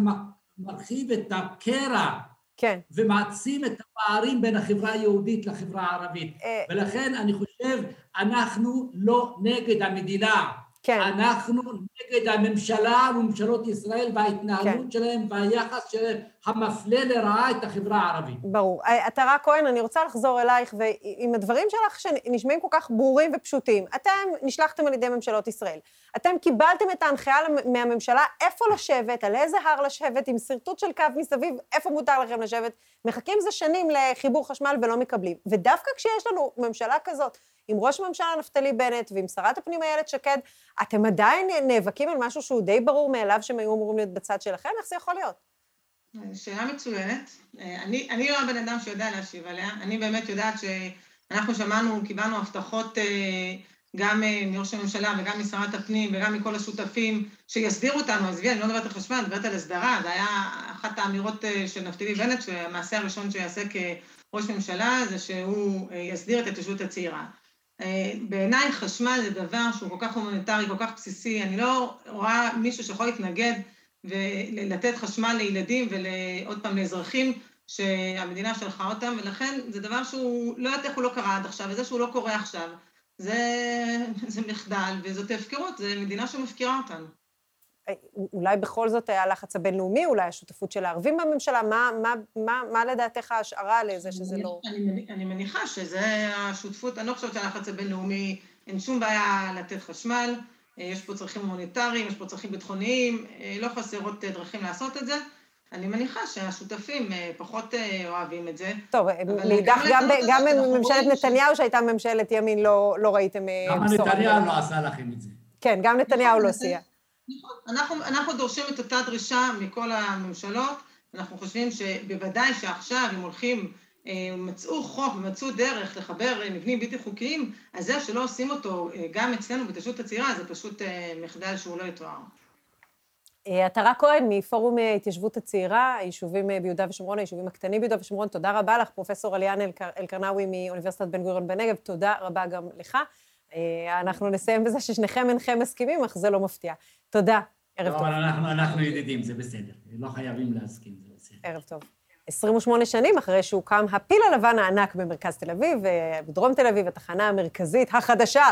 מרחיב את הקרע כן. ומעצים את הפערים בין החברה היהודית לחברה הערבית. אה... ולכן אני חושב, אנחנו לא נגד המדינה. כן. אנחנו נגד הממשלה וממשלות ישראל וההתנהלות כן. שלהם והיחס שלהם המפלה לרעה את החברה הערבית. ברור. עטרה אה, כהן, אני רוצה לחזור אלייך, ועם הדברים שלך שנשמעים כל כך ברורים ופשוטים, אתם נשלחתם על ידי ממשלות ישראל. אתם קיבלתם את ההנחיה מהממשלה איפה לשבת, על איזה הר לשבת, עם שרטוט של קו מסביב, איפה מותר לכם לשבת. מחכים זה שנים לחיבור חשמל ולא מקבלים. ודווקא כשיש לנו ממשלה כזאת, עם ראש הממשלה נפתלי בנט ועם שרת הפנים איילת שקד, אתם עדיין נאבקים על משהו שהוא די ברור מאליו שהם היו אמורים להיות בצד שלכם? איך זה יכול להיות? שאלה מצוינת. אני, אני לא הבן אדם שיודע להשיב עליה. אני באמת יודעת שאנחנו שמענו, קיבלנו הבטחות אה, גם אה, מראש הממשלה וגם משרת הפנים וגם מכל השותפים שיסדירו אותנו. עזבי, אני לא מדברת על חשמל, אני מדברת על הסדרה. זה היה אחת האמירות אה, של נפתלי בנט, שהמעשה הראשון שיעשה כראש ממשלה זה שהוא יסדיר את ההתיישבות הצעירה. בעיניי חשמל זה דבר שהוא כל כך הומניטרי, כל כך בסיסי, אני לא רואה מישהו שיכול להתנגד ולתת חשמל לילדים ועוד פעם לאזרחים שהמדינה שלחה אותם, ולכן זה דבר שהוא, לא יודעת איך הוא לא קרה עד עכשיו, וזה שהוא לא קורה עכשיו, זה, זה מחדל וזאת הפקרות, זו מדינה שמפקירה אותנו. אולי בכל זאת היה הלחץ הבינלאומי, אולי השותפות של הערבים בממשלה, מה, מה, מה, מה לדעתך ההשערה לזה שזה לא... אני, אני מניחה שזה השותפות, אני לא חושבת שהלחץ הבינלאומי, אין שום בעיה לתת חשמל, אה, יש פה צרכים הומניטריים, יש פה צרכים ביטחוניים, אה, לא חסרות דרכים לעשות את זה. אני מניחה שהשותפים אה, פחות אוהבים את זה. טוב, מאידך גם, גם ממשלת נתניהו, שהייתה ממשלת ימין, לא, לא ראיתם. גם נתניהו לא עשה לכם את זה. כן, גם נתניהו לא סייע. נכון, אנחנו, אנחנו דורשים את אותה דרישה מכל הממשלות. אנחנו חושבים שבוודאי שעכשיו, אם הולכים, אה, מצאו חוק ומצאו דרך לחבר אה, מבנים בלתי חוקיים, אז זה שלא עושים אותו אה, גם אצלנו בהתיישבות הצעירה, זה פשוט מחדל שהוא לא יתואר. עטרה כהן מפורום ההתיישבות הצעירה, היישובים ביהודה ושומרון, היישובים הקטנים ביהודה ושומרון, תודה רבה לך, פרופ' עליאן אלקרנאווי מאוניברסיטת בן גוריון בנגב, תודה רבה גם לך. אנחנו נסיים בזה ששניכם אינכם מסכימים, אך זה לא מפתיע. תודה, ערב לא, טוב. אבל אנחנו, אנחנו ידידים, זה בסדר. לא חייבים להסכים, זה בסדר. ערב טוב. 28 שנים אחרי שהוקם הפיל הלבן הענק במרכז תל אביב, בדרום תל אביב, התחנה המרכזית החדשה אה,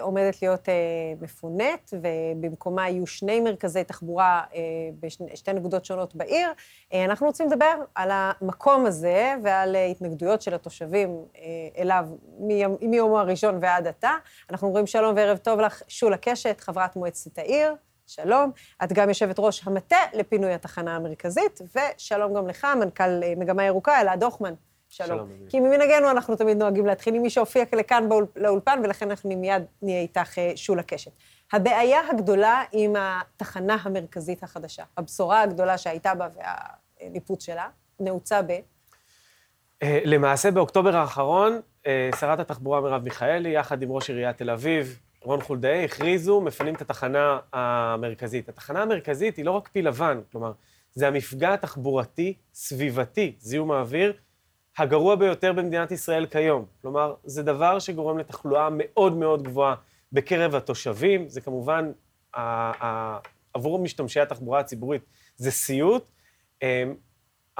עומדת להיות אה, מפונית, ובמקומה יהיו שני מרכזי תחבורה אה, בשתי נקודות שונות בעיר. אה, אנחנו רוצים לדבר על המקום הזה ועל התנגדויות של התושבים אה, אליו מיומו הראשון ועד עתה. אנחנו אומרים שלום וערב טוב לך, שולה קשת, חברת מועצת העיר. שלום. את גם יושבת ראש המטה לפינוי התחנה המרכזית, ושלום גם לך, מנכ"ל אה, מגמה ירוקה, אלעד הוכמן. שלום. שלום. כי ממנהגנו אנחנו תמיד נוהגים להתחיל עם מי שהופיע לכאן לאולפן, ולכן אנחנו מיד נהיה איתך אה, שולה קשת. הבעיה הגדולה עם התחנה המרכזית החדשה, הבשורה הגדולה שהייתה בה והניפוץ שלה, נעוצה ב... אה, למעשה, באוקטובר האחרון, שרת התחבורה מרב מיכאלי, יחד עם ראש עיריית תל אביב, רון חולדאי, הכריזו, מפנים את התחנה המרכזית. התחנה המרכזית היא לא רק פיל לבן, כלומר, זה המפגע התחבורתי, סביבתי, זיהום האוויר, הגרוע ביותר במדינת ישראל כיום. כלומר, זה דבר שגורם לתחלואה מאוד מאוד גבוהה בקרב התושבים, זה כמובן, עבור משתמשי התחבורה הציבורית, זה סיוט.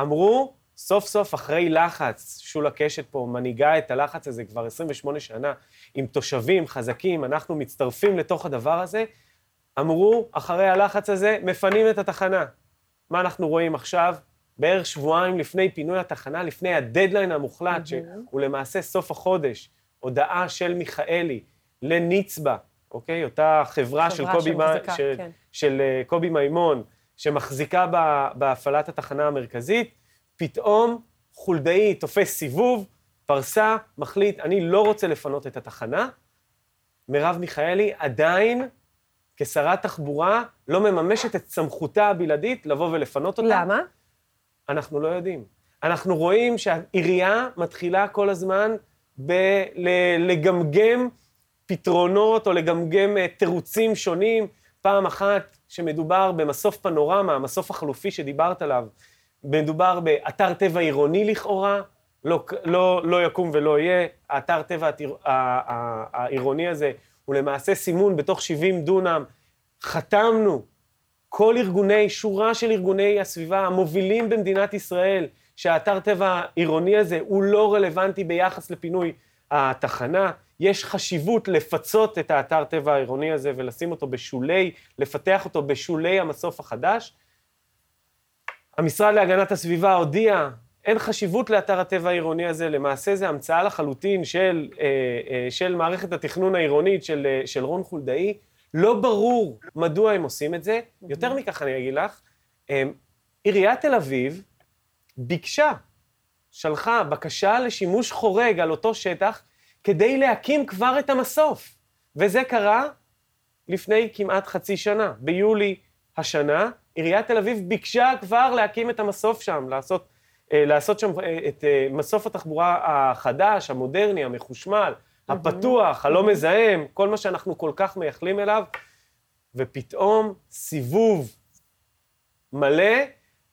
אמרו, סוף סוף, אחרי לחץ, שולה קשת פה מנהיגה את הלחץ הזה כבר 28 שנה, עם תושבים חזקים, אנחנו מצטרפים לתוך הדבר הזה, אמרו, אחרי הלחץ הזה, מפנים את התחנה. מה אנחנו רואים עכשיו? בערך שבועיים לפני פינוי התחנה, לפני הדדליין המוחלט, mm-hmm. שהוא למעשה סוף החודש, הודעה של מיכאלי לנצבה, אוקיי? אותה חברה, חברה של, קובי, שמחזיקה, של, כן. של uh, קובי מימון, שמחזיקה בהפעלת התחנה המרכזית, פתאום חולדאי תופס סיבוב, פרסה, מחליט, אני לא רוצה לפנות את התחנה. מרב מיכאלי עדיין כשרת תחבורה, לא מממשת את סמכותה הבלעדית לבוא ולפנות אותה. למה? אנחנו לא יודעים. אנחנו רואים שהעירייה מתחילה כל הזמן ב- ל- לגמגם פתרונות או לגמגם אה, תירוצים שונים. פעם אחת שמדובר במסוף פנורמה, המסוף החלופי שדיברת עליו, מדובר באתר טבע עירוני לכאורה, לא, לא, לא יקום ולא יהיה. האתר טבע העירוני הזה הוא למעשה סימון בתוך 70 דונם. חתמנו כל ארגוני, שורה של ארגוני הסביבה המובילים במדינת ישראל, שהאתר טבע העירוני הזה הוא לא רלוונטי ביחס לפינוי התחנה. יש חשיבות לפצות את האתר טבע העירוני הזה ולשים אותו בשולי, לפתח אותו בשולי המסוף החדש. המשרד להגנת הסביבה הודיע, אין חשיבות לאתר הטבע העירוני הזה, למעשה זה המצאה לחלוטין של, אה, אה, של מערכת התכנון העירונית של, אה, של רון חולדאי. לא ברור מדוע הם עושים את זה. יותר מכך אני אגיד לך, אה, עיריית תל אביב ביקשה, שלחה בקשה לשימוש חורג על אותו שטח כדי להקים כבר את המסוף. וזה קרה לפני כמעט חצי שנה. ביולי השנה, עיריית תל אביב ביקשה כבר להקים את המסוף שם, לעשות, אה, לעשות שם אה, את אה, מסוף התחבורה החדש, המודרני, המחושמל, הפתוח, הלא מזהם, כל מה שאנחנו כל כך מייחלים אליו, ופתאום סיבוב מלא,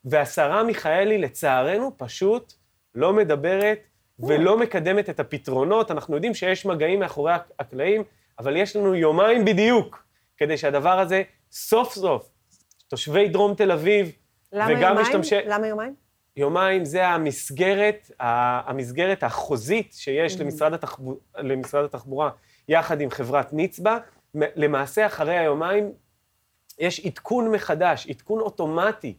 והשרה מיכאלי, לצערנו, פשוט לא מדברת ולא מקדמת את הפתרונות. אנחנו יודעים שיש מגעים מאחורי הקלעים, אבל יש לנו יומיים בדיוק כדי שהדבר הזה, סוף סוף, תושבי דרום תל אביב, למה וגם יומיים? משתמשי... למה יומיים? יומיים זה המסגרת, המסגרת החוזית שיש למשרד, התחבור, למשרד התחבורה יחד עם חברת נצבא. למעשה, אחרי היומיים יש עדכון מחדש, עדכון אוטומטי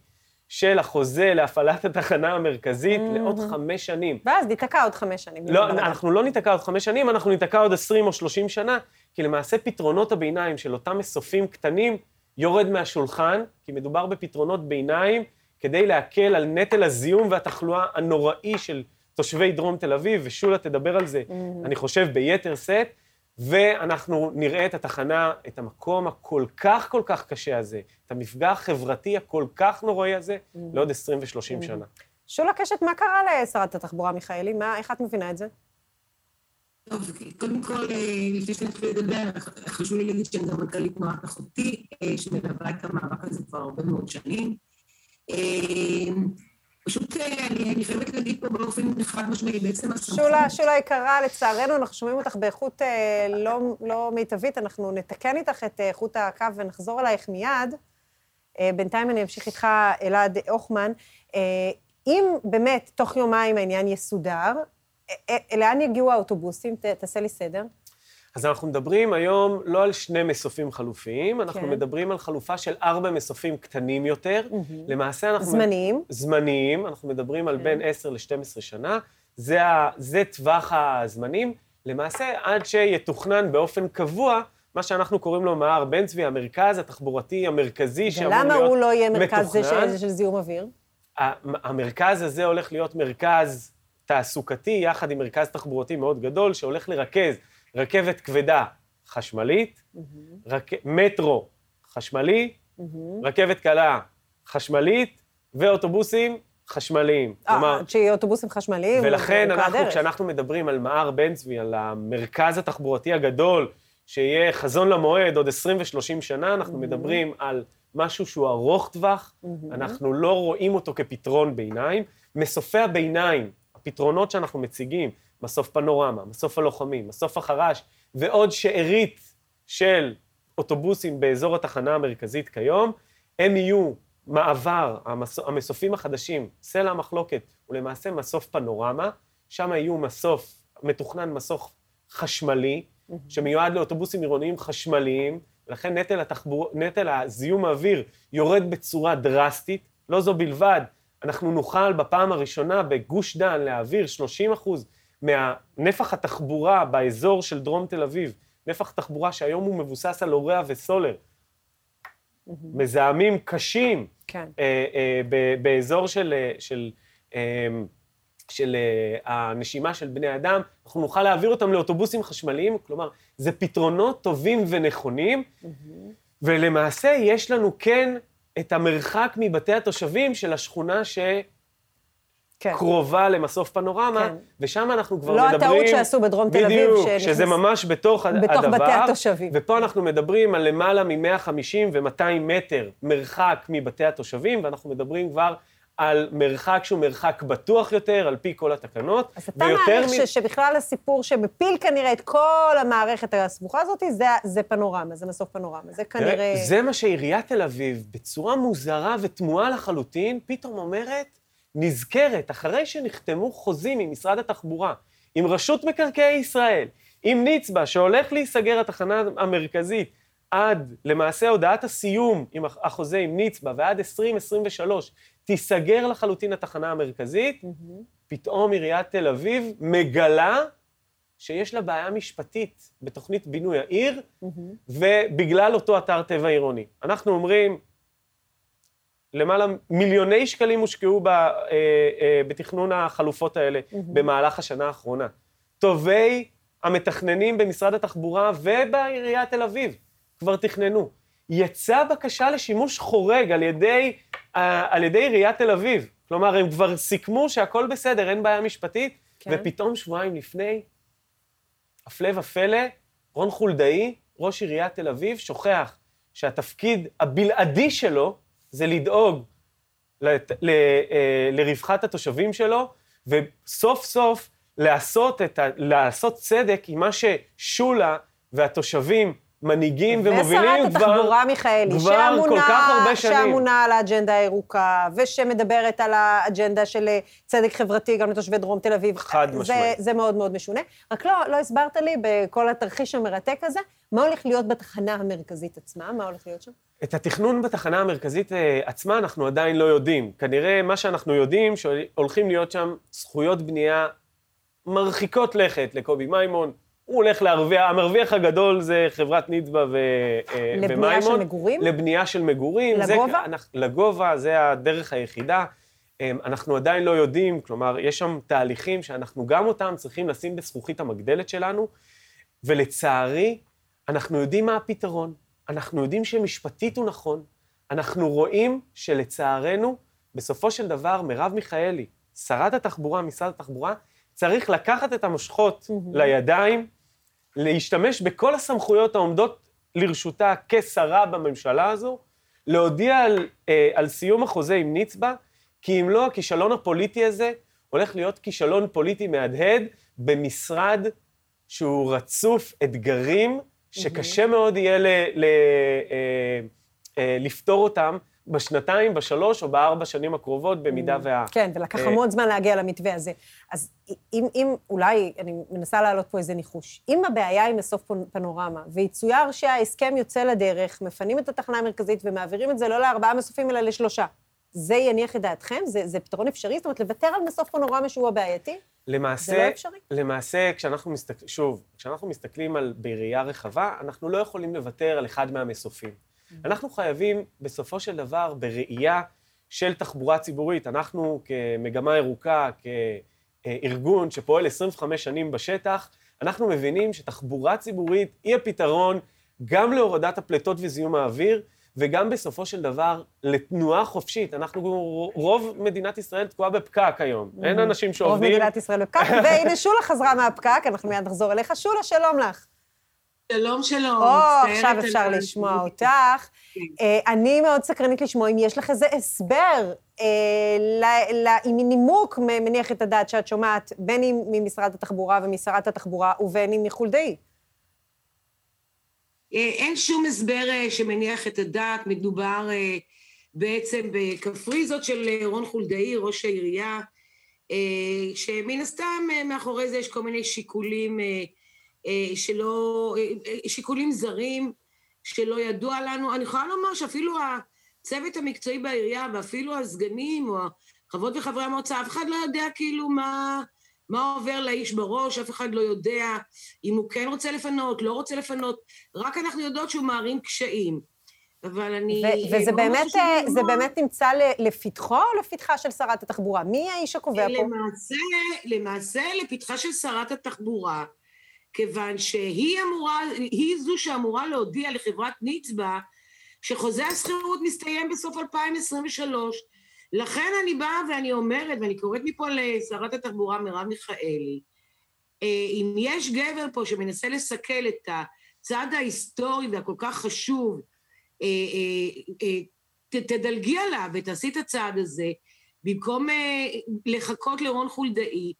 של החוזה להפעלת התחנה המרכזית לעוד חמש שנים. ואז ניתקע עוד חמש שנים. לא, אנחנו לא ניתקע עוד חמש שנים, אנחנו ניתקע עוד עשרים או שלושים שנה, כי למעשה פתרונות הביניים של אותם מסופים קטנים יורד מהשולחן, כי מדובר בפתרונות ביניים כדי להקל על נטל הזיהום והתחלואה הנוראי של תושבי דרום תל אביב, ושולה תדבר על זה, אני חושב, ביתר שאת, ואנחנו נראה את התחנה, את המקום הכל כך כל כך קשה הזה, את המפגע החברתי הכל כך נוראי הזה, לעוד 20 ו-30 שנה. שולה קשת, מה קרה לשרת התחבורה מיכאלי? מה, איך את מבינה את זה? טוב, קודם כל, אה, לפני שנתחיל לדבר, חשוב לי להגיד שאני גם מנכ"לית תנועת אחותי, אה, שמלווה את המאבק הזה כבר הרבה מאוד שנים. אה, פשוט אה, אני אני חייבת להגיד פה באופן חד משמעי, בעצם הסמכות... שולה, שולה יקרה, לצערנו, אנחנו שומעים אותך באיכות אה, לא, לא מיטבית, אנחנו נתקן איתך את איכות הקו ונחזור אלייך מיד. בינתיים אני אמשיך איתך, אלעד הוכמן. אה, אם באמת תוך יומיים העניין יסודר, לאן יגיעו האוטובוסים? תעשה לי סדר. אז אנחנו מדברים היום לא על שני מסופים חלופיים, אנחנו כן. מדברים על חלופה של ארבע מסופים קטנים יותר. למעשה אנחנו... זמניים. זמניים, אנחנו מדברים על בין 10 ל-12 שנה. זה, ה, זה טווח הזמנים. למעשה, עד שיתוכנן באופן קבוע, מה שאנחנו קוראים לו מהר בן צבי, המרכז התחבורתי המרכזי שאמור להיות ולמה הוא לא יהיה מרכז זה מתוכנן. של, של זיהום אוויר? המרכז הזה הולך להיות מרכז תעסוקתי, יחד עם מרכז תחבורתי מאוד גדול, שהולך לרכז רכבת כבדה חשמלית, רק... מטרו חשמלי, רכבת קלה חשמלית, ואוטובוסים חשמליים. אה, שיהיו אוטובוסים חשמליים. ולכן אנחנו, הדרך. כשאנחנו מדברים על מאהר בן צבי, על המרכז התחבורתי הגדול, שיהיה חזון למועד עוד 20 ו-30 שנה, אנחנו מדברים על משהו שהוא ארוך טווח, אנחנו לא רואים אותו כפתרון ביניים. מסופי הביניים, הפתרונות שאנחנו מציגים, מסוף פנורמה, מסוף הלוחמים, מסוף החרש, ועוד שארית של אוטובוסים באזור התחנה המרכזית כיום, הם יהיו מעבר, המס... המסופים החדשים, סלע המחלוקת הוא למעשה מסוף פנורמה, שם יהיו מסוף, מתוכנן מסוף חשמלי, שמיועד לאוטובוסים עירוניים חשמליים, לכן נטל, התחבור... נטל הזיהום האוויר יורד בצורה דרסטית. לא זו בלבד, אנחנו נוכל בפעם הראשונה בגוש דן להעביר 30 אחוז מהנפח התחבורה באזור של דרום תל אביב, נפח תחבורה שהיום הוא מבוסס על אוריה וסולר, מזהמים קשים, כן. אה, אה, ב- באזור של, אה, של, אה, של אה, הנשימה של בני אדם, אנחנו נוכל להעביר אותם לאוטובוסים חשמליים, כלומר, זה פתרונות טובים ונכונים, ולמעשה יש לנו כן את המרחק מבתי התושבים של השכונה שקרובה כן. למסוף פנורמה, כן. ושם אנחנו כבר לא מדברים... הטעות שעשו בדרום תל אביב, בדיוק, שנכנס- שזה ממש בתוך, בתוך הדבר. בתי התושבים. ופה אנחנו מדברים על למעלה מ-150 ו-200 מטר מרחק מבתי התושבים, ואנחנו מדברים כבר על מרחק שהוא מרחק בטוח יותר, על פי כל התקנות. אז אתה מעריך מ- ש, שבכלל הסיפור שמפיל כנראה את כל המערכת הסבוכה הזאת, זה, זה פנורמה, זה מסוף פנורמה. זה כנראה... זה מה שעיריית תל אביב, בצורה מוזרה ותמוהה לחלוטין, פתאום אומרת, נזכרת, אחרי שנחתמו חוזים עם משרד התחבורה, עם רשות מקרקעי ישראל, עם נצבא, שהולך להיסגר התחנה המרכזית עד למעשה הודעת הסיום עם הח- החוזה עם נצבא, ועד 2023 תיסגר לחלוטין התחנה המרכזית, פתאום עיריית תל אביב מגלה שיש לה בעיה משפטית בתוכנית בינוי העיר, ובגלל אותו אתר טבע עירוני. אנחנו אומרים, למעלה מיליוני שקלים הושקעו ב, אה, אה, בתכנון החלופות האלה במהלך השנה האחרונה. טובי המתכננים במשרד התחבורה ובעיריית תל אביב כבר תכננו. יצאה בקשה לשימוש חורג על ידי, אה, על ידי עיריית תל אביב. כלומר, הם כבר סיכמו שהכל בסדר, אין בעיה משפטית, כן. ופתאום שבועיים לפני, הפלא ופלא, רון חולדאי, ראש עיריית תל אביב, שוכח שהתפקיד הבלעדי שלו זה לדאוג לת- ל- אה, לרווחת התושבים שלו, וסוף סוף לעשות, את ה, לעשות צדק עם מה ששולה והתושבים מנהיגים ומובילים ושרת התחבורה מיכאלי, כבר שאמונה, כל כך הרבה שנים. שאמונה על האג'נדה הירוקה, ושמדברת על האג'נדה של אה, צדק חברתי גם לתושבי דרום תל אביב. חד זה, משמעית. זה מאוד מאוד משונה. רק לא, לא הסברת לי בכל התרחיש המרתק הזה, מה הולך להיות בתחנה המרכזית עצמה? מה הולך להיות שם? את התכנון בתחנה המרכזית אה, עצמה אנחנו עדיין לא יודעים. כנראה מה שאנחנו יודעים, שהולכים להיות שם זכויות בנייה מרחיקות לכת לקובי מימון. הוא הולך להרוויח, המרוויח הגדול זה חברת נצבא ו, אה, ומימון. לבנייה של מגורים? לבנייה של מגורים. לגובה? זה, אנחנו, לגובה, זה הדרך היחידה. אה, אנחנו עדיין לא יודעים, כלומר, יש שם תהליכים שאנחנו גם אותם צריכים לשים בזכוכית המגדלת שלנו, ולצערי, אנחנו יודעים מה הפתרון. אנחנו יודעים שמשפטית הוא נכון. אנחנו רואים שלצערנו, בסופו של דבר, מרב מיכאלי, שרת התחבורה, משרד התחבורה, צריך לקחת את המושכות לידיים, להשתמש בכל הסמכויות העומדות לרשותה כשרה בממשלה הזו, להודיע על, אה, על סיום החוזה עם נצבא, כי אם לא, הכישלון הפוליטי הזה הולך להיות כישלון פוליטי מהדהד במשרד שהוא רצוף אתגרים, שקשה מאוד יהיה ל, ל, אה, אה, לפתור אותם בשנתיים, בשלוש או בארבע שנים הקרובות, במידה וה... כן, ולקח אה, המון זמן להגיע למתווה הזה. אז אם, אם, אולי, אני מנסה להעלות פה איזה ניחוש, אם הבעיה היא מסוף פנ- פנורמה, ויצויר שההסכם יוצא לדרך, מפנים את התחנה המרכזית ומעבירים את זה לא לארבעה מסופים, אלא לשלושה, זה יניח את דעתכם? זה, זה פתרון אפשרי? זאת אומרת, לוותר על מסוף פנורמה שהוא הבעייתי? למעשה, זה לא אפשרי? למעשה, כשאנחנו מסתכלים, שוב, כשאנחנו מסתכלים על בראייה רחבה, אנחנו לא יכולים לוותר על אחד מהמסופים. אנחנו חייבים, בסופו של דבר, בראייה של תחבורה ציבורית, אנחנו כמגמה ירוקה, כארגון שפועל 25 שנים בשטח, אנחנו מבינים שתחבורה ציבורית היא הפתרון גם להורדת הפליטות וזיהום האוויר, וגם בסופו של דבר לתנועה חופשית. אנחנו, רוב מדינת ישראל תקועה בפקק היום. אין אנשים רוב שעובדים. מדינת ישראל בפקק, והנה שולה חזרה מהפקק, אנחנו מיד נחזור אליך. שולה, שלום לך. שלום, שלום. או, עכשיו אפשר לשמוע אותך. אה, אני מאוד סקרנית לשמוע אם יש לך איזה הסבר, אה, עם נימוק מניח את הדעת שאת שומעת, בין אם ממשרד התחבורה ומשרת התחבורה ובין אם מחולדאי. אה, אין שום הסבר אה, שמניח את הדעת, מדובר אה, בעצם בקפריזות של רון חולדאי, ראש העירייה, שמן הסתם מאחורי זה יש כל מיני שיקולים שלא, שיקולים זרים שלא ידוע לנו. אני יכולה לומר שאפילו הצוות המקצועי בעירייה ואפילו הסגנים או חברות וחברי המועצה, אף אחד לא יודע כאילו מה, מה עובר לאיש בראש, אף אחד לא יודע אם הוא כן רוצה לפנות, לא רוצה לפנות, רק אנחנו יודעות שהוא מערים קשיים. אבל אני... ו- וזה באמת, אה, זה באמת נמצא לפתחו או לפתחה של שרת התחבורה? מי האיש הקובע פה? למעשה, למעשה לפתחה של שרת התחבורה, כיוון שהיא אמורה, היא זו שאמורה להודיע לחברת נצבא שחוזה השכירות מסתיים בסוף 2023. לכן אני באה ואני אומרת, ואני קוראת מפה לשרת התחבורה מרב מיכאלי, אה, אם יש גבר פה שמנסה לסכל את הצד ההיסטורי והכל כך חשוב, אה, אה, תדלגי עליו ותעשי את הצעד הזה, במקום לחכות לרון חולדאי.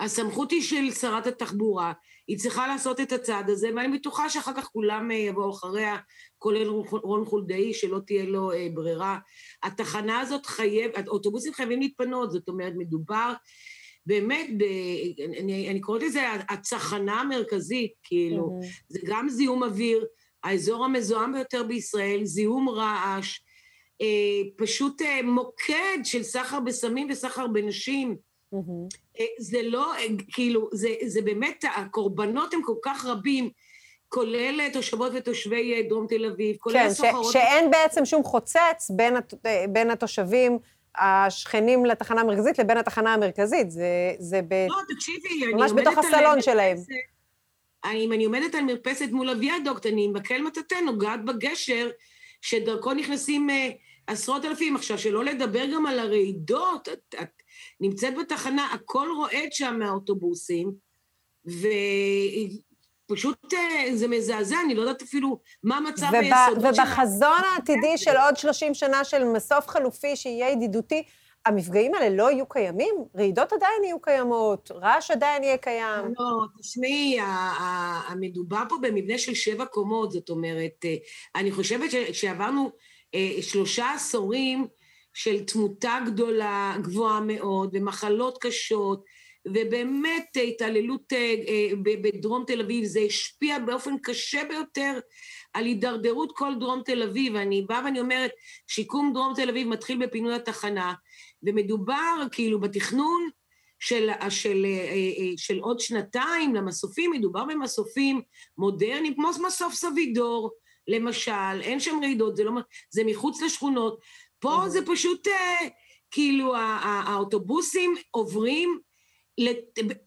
הסמכות היא של שרת התחבורה, היא צריכה לעשות את הצעד הזה, ואני בטוחה שאחר כך כולם יבואו אחריה, כולל רון חולדאי, שלא תהיה לו ברירה. התחנה הזאת חייבת, האוטובוסים חייבים להתפנות, זאת אומרת, מדובר באמת, ב, אני, אני קוראת לזה הצחנה המרכזית, כאילו, mm-hmm. זה גם זיהום אוויר, האזור המזוהם ביותר בישראל, זיהום רעש, אה, פשוט אה, מוקד של סחר בסמים וסחר בנשים. Mm-hmm. אה, זה לא, אה, כאילו, זה, זה באמת, הקורבנות הם כל כך רבים. כולל תושבות ותושבי אה, דרום תל אביב, כולל כן, סוחרות... כן, שאין בעצם שום חוצץ בין, הת... אה, בין התושבים השכנים לתחנה המרכזית לבין התחנה המרכזית. זה, זה ב... לא, תקשיבי, ממש בתוך הסלון שלהם. אם אני עומדת על מרפסת מול הוויאדוקט, אני עם מקל מטאטא נוגעת בגשר שדרכו נכנסים uh, עשרות אלפים. עכשיו, שלא לדבר גם על הרעידות, את, את נמצאת בתחנה, הכל רועד שם מהאוטובוסים, ו... פשוט אה, זה מזעזע, אני לא יודעת אפילו מה מצב היסודות של... ובחזון העתידי של עוד 30 שנה של מסוף חלופי שיהיה ידידותי, המפגעים האלה לא יהיו קיימים? רעידות עדיין יהיו קיימות, רעש עדיין יהיה קיים. לא, תשמעי, המדובר פה במבנה של שבע קומות, זאת אומרת, אה, אני חושבת שעברנו שלושה עשורים של תמותה גדולה, גבוהה מאוד, ומחלות קשות, ובאמת התעללות אה, אה, בדרום תל אביב, זה השפיע באופן קשה ביותר על הידרדרות כל דרום תל אביב. ואני באה ואני אומרת, שיקום דרום תל אביב מתחיל בפינוי התחנה, ומדובר כאילו בתכנון של, של, אה, של עוד שנתיים למסופים, מדובר במסופים מודרניים, כמו מסוף סבידור, למשל, אין שם רעידות, זה, לא, זה מחוץ לשכונות. פה זה פשוט, כאילו, האוטובוסים עוברים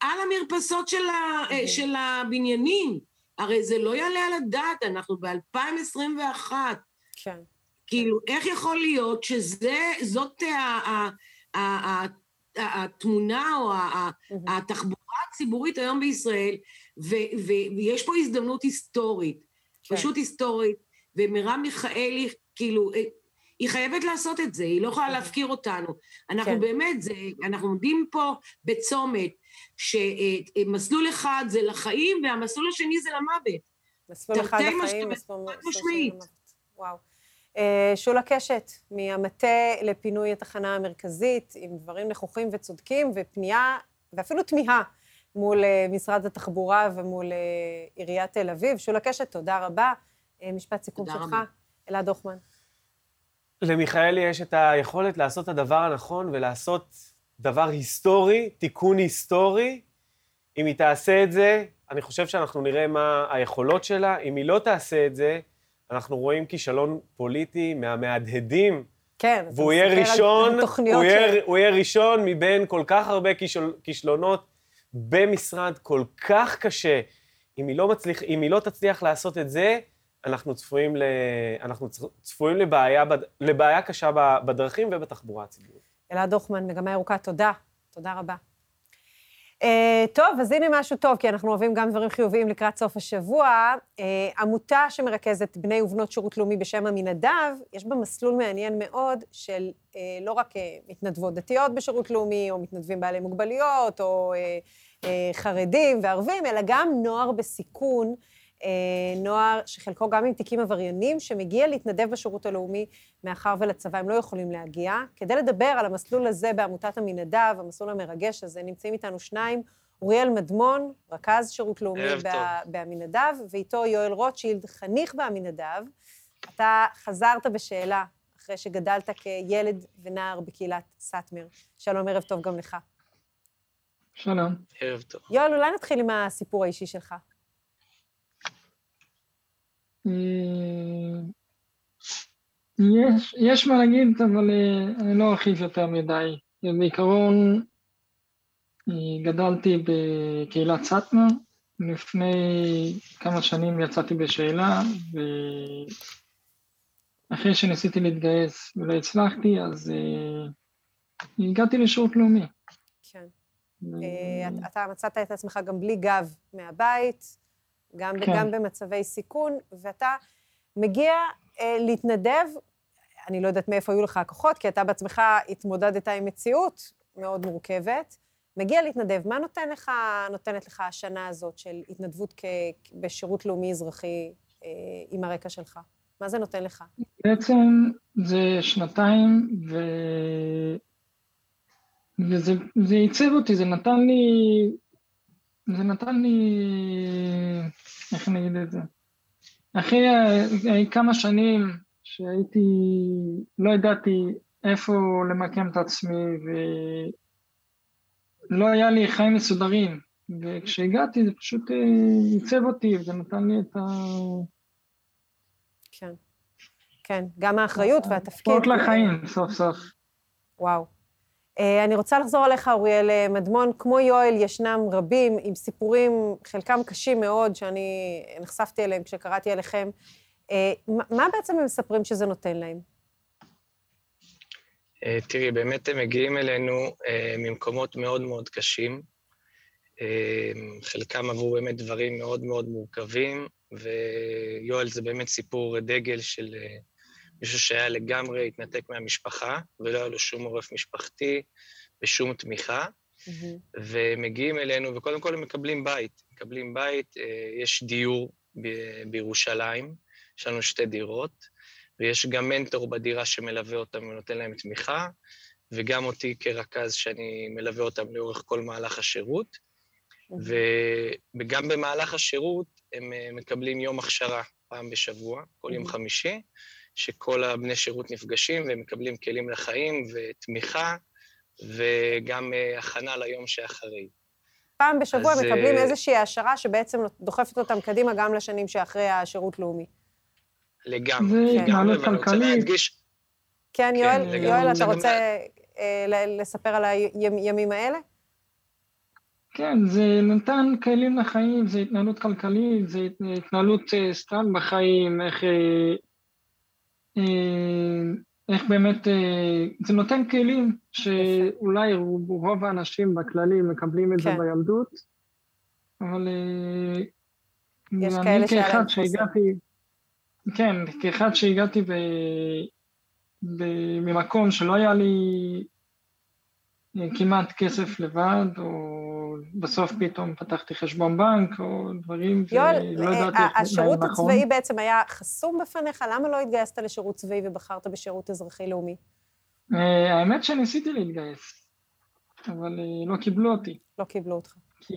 על המרפסות של, ה, okay. של הבניינים. הרי זה לא יעלה על הדעת, אנחנו ב-2021. כן. כאילו, איך יכול להיות שזאת התמונה או התחבורה הציבורית היום בישראל, ויש פה הזדמנות היסטורית, כן. פשוט היסטורית, ומרב מיכאלי, כאילו, היא חייבת לעשות את זה, היא לא יכולה להפקיר אותנו. אנחנו כן. באמת, זה, אנחנו עומדים פה בצומת, שמסלול אחד זה לחיים והמסלול השני זה למוות. מסלול אחד לחיים, מסלול למוות. וואו. אה, שולה קשת, מהמטה לפינוי התחנה המרכזית, עם דברים נכוחים וצודקים, ופנייה, ואפילו תמיהה מול אה, משרד התחבורה ומול אה, עיריית תל אביב. שולה קשת, תודה רבה. משפט סיכום שלך. אלעד הוכמן. למיכאלי יש את היכולת לעשות את הדבר הנכון ולעשות דבר היסטורי, תיקון היסטורי. אם היא תעשה את זה, אני חושב שאנחנו נראה מה היכולות שלה. אם היא לא תעשה את זה, אנחנו רואים כישלון פוליטי מהמהדהדים. כן, והוא יהיה ראשון, הוא יהיה, הוא יהיה ראשון מבין כל כך הרבה כישל, כישלונות במשרד כל כך קשה. אם היא לא, מצליח, אם היא לא תצליח לעשות את זה, אנחנו צפויים, ל... אנחנו צפויים לבעיה, לבעיה קשה בדרכים ובתחבורה הציבורית. אלעד הוכמן, מגמה ירוקה, תודה. תודה רבה. Uh, טוב, אז הנה משהו טוב, כי אנחנו אוהבים גם דברים חיוביים לקראת סוף השבוע. Uh, עמותה שמרכזת בני ובנות שירות לאומי בשם עמינדב, יש בה מסלול מעניין מאוד של uh, לא רק uh, מתנדבות דתיות בשירות לאומי, או מתנדבים בעלי מוגבלויות, או uh, uh, חרדים וערבים, אלא גם נוער בסיכון. אה, נוער שחלקו גם עם תיקים עבריינים, שמגיע להתנדב בשירות הלאומי, מאחר ולצבא הם לא יכולים להגיע. כדי לדבר על המסלול הזה בעמותת עמינדב, המסלול המרגש הזה, נמצאים איתנו שניים, אוריאל מדמון, רכז שירות לאומי בעמינדב, ואיתו יואל רוטשילד, חניך בעמינדב. אתה חזרת בשאלה אחרי שגדלת כילד ונער בקהילת סאטמר. שלום, ערב טוב גם לך. שלום. ערב טוב. יואל, אולי נתחיל עם הסיפור האישי שלך. אה, יש, יש מה להגיד, אבל אה, אני לא ארחיב יותר מדי. בעיקרון, אה, גדלתי בקהילת סאטמר, לפני כמה שנים יצאתי בשאלה, אחרי שניסיתי להתגייס ולא הצלחתי, אז הגעתי לשירות לאומי. כן. אה, אתה מצאת את עצמך גם בלי גב מהבית, גם, כן. גם במצבי סיכון, ואתה מגיע אה, להתנדב, אני לא יודעת מאיפה היו לך הכוחות, כי אתה בעצמך התמודדת עם מציאות מאוד מורכבת. מגיע להתנדב, מה נותן לך, נותנת לך השנה הזאת של התנדבות כ, בשירות לאומי-אזרחי אה, עם הרקע שלך? מה זה נותן לך? בעצם זה שנתיים, ו... וזה עיצב אותי, זה נתן לי... זה נתן לי... איך אני אגיד את זה? אחרי כמה שנים שהייתי... לא ידעתי איפה למקם את עצמי, ולא היה לי חיים מסודרים, וכשהגעתי זה פשוט אה, עיצב אותי, וזה נתן לי את ה... כן. כן, גם האחריות והתפקיד. ספורט לחיים, סוף סוף. וואו. אה, אני רוצה לחזור אליך, אוריאל אה, מדמון. כמו יואל, ישנם רבים עם סיפורים, חלקם קשים מאוד, שאני נחשפתי אליהם כשקראתי עליכם. אה, מה בעצם הם מספרים שזה נותן להם? תראי, באמת הם מגיעים אלינו ממקומות מאוד מאוד קשים. חלקם עברו באמת דברים מאוד מאוד מורכבים, ויואל זה באמת סיפור דגל של מישהו שהיה לגמרי התנתק מהמשפחה, ולא היה לו שום עורף משפחתי ושום תמיכה, mm-hmm. ומגיעים אלינו, וקודם כל הם מקבלים בית. מקבלים בית, אה, יש דיור ב- בירושלים, יש לנו שתי דירות, ויש גם מנטור בדירה שמלווה אותם ונותן להם תמיכה, וגם אותי כרכז שאני מלווה אותם לאורך כל מהלך השירות. Mm-hmm. וגם במהלך השירות הם אה, מקבלים יום הכשרה פעם בשבוע, כל יום חמישי, שכל הבני שירות נפגשים ומקבלים כלים לחיים ותמיכה, וגם אה, הכנה ליום שאחרי. פעם בשבוע אז... מקבלים אה, איזושהי העשרה שבעצם דוחפת אותם קדימה גם לשנים שאחרי השירות לאומי. לגמרי, לגמרי, ואני רוצה להדגיש... כן, יואל, כן, יואל, אתה רוצה אה, לספר על הימים האלה? כן, זה נתן כלים לחיים, זה התנהלות כלכלית, זה התנהלות סתם בחיים, איך איך באמת, אה, זה נותן כלים שאולי רוב האנשים בכללי מקבלים את כן. זה בילדות, אבל אה, אני כאחד שהגעתי, כן, כאחד שהגעתי ב, ב, ממקום שלא היה לי כמעט כסף לבד, או בסוף פתאום פתחתי חשבון בנק, או דברים, יואל, ולא ידעתי איך השירות נכון. הצבאי בעצם היה חסום בפניך? למה לא התגייסת לשירות צבאי ובחרת בשירות אזרחי-לאומי? אה, האמת שניסיתי להתגייס, אבל אה, לא קיבלו אותי. לא קיבלו אותך. כי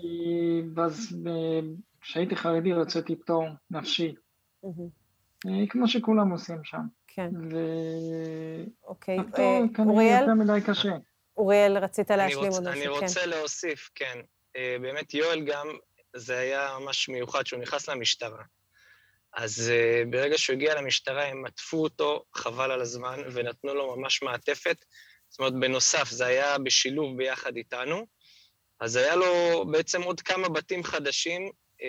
כשהייתי חרדי רציתי פטור נפשי. אה, כמו שכולם עושים שם. כן. ו... אוקיי. הפטור כנראה יותר מדי קשה. אוריאל, רצית להשלים עוד משהו, כן. אני רוצה להוסיף, כן. אה, באמת, יואל גם, זה היה ממש מיוחד שהוא נכנס למשטרה. אז uh, ברגע שהוא הגיע למשטרה, הם עטפו אותו, חבל על הזמן, ונתנו לו ממש מעטפת. זאת אומרת, בנוסף, זה היה בשילוב ביחד איתנו. אז היה לו בעצם עוד כמה בתים חדשים, uh,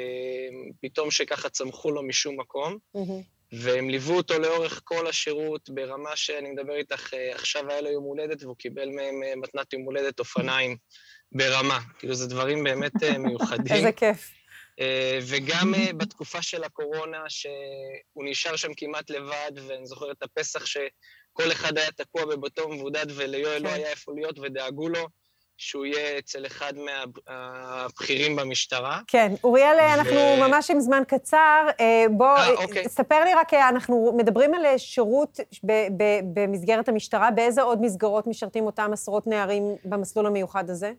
פתאום שככה צמחו לו משום מקום, mm-hmm. והם ליוו אותו לאורך כל השירות, ברמה שאני מדבר איתך, uh, עכשיו היה לו יום הולדת, והוא קיבל מהם uh, מתנת יום הולדת אופניים. ברמה. כאילו, זה דברים באמת אה, מיוחדים. איזה כיף. אה, וגם אה, בתקופה של הקורונה, שהוא נשאר שם כמעט לבד, ואני זוכר את הפסח שכל אחד היה תקוע בביתו מבודד, וליואל לא כן. היה איפה להיות, ודאגו לו. שהוא יהיה אצל אחד מהבכירים במשטרה. כן, אוריאל, ו... אנחנו ממש עם זמן קצר. בוא, 아, אוקיי. ספר לי רק, אנחנו מדברים על שירות ב- ב- במסגרת המשטרה, באיזה עוד מסגרות משרתים אותם עשרות נערים במסלול המיוחד הזה?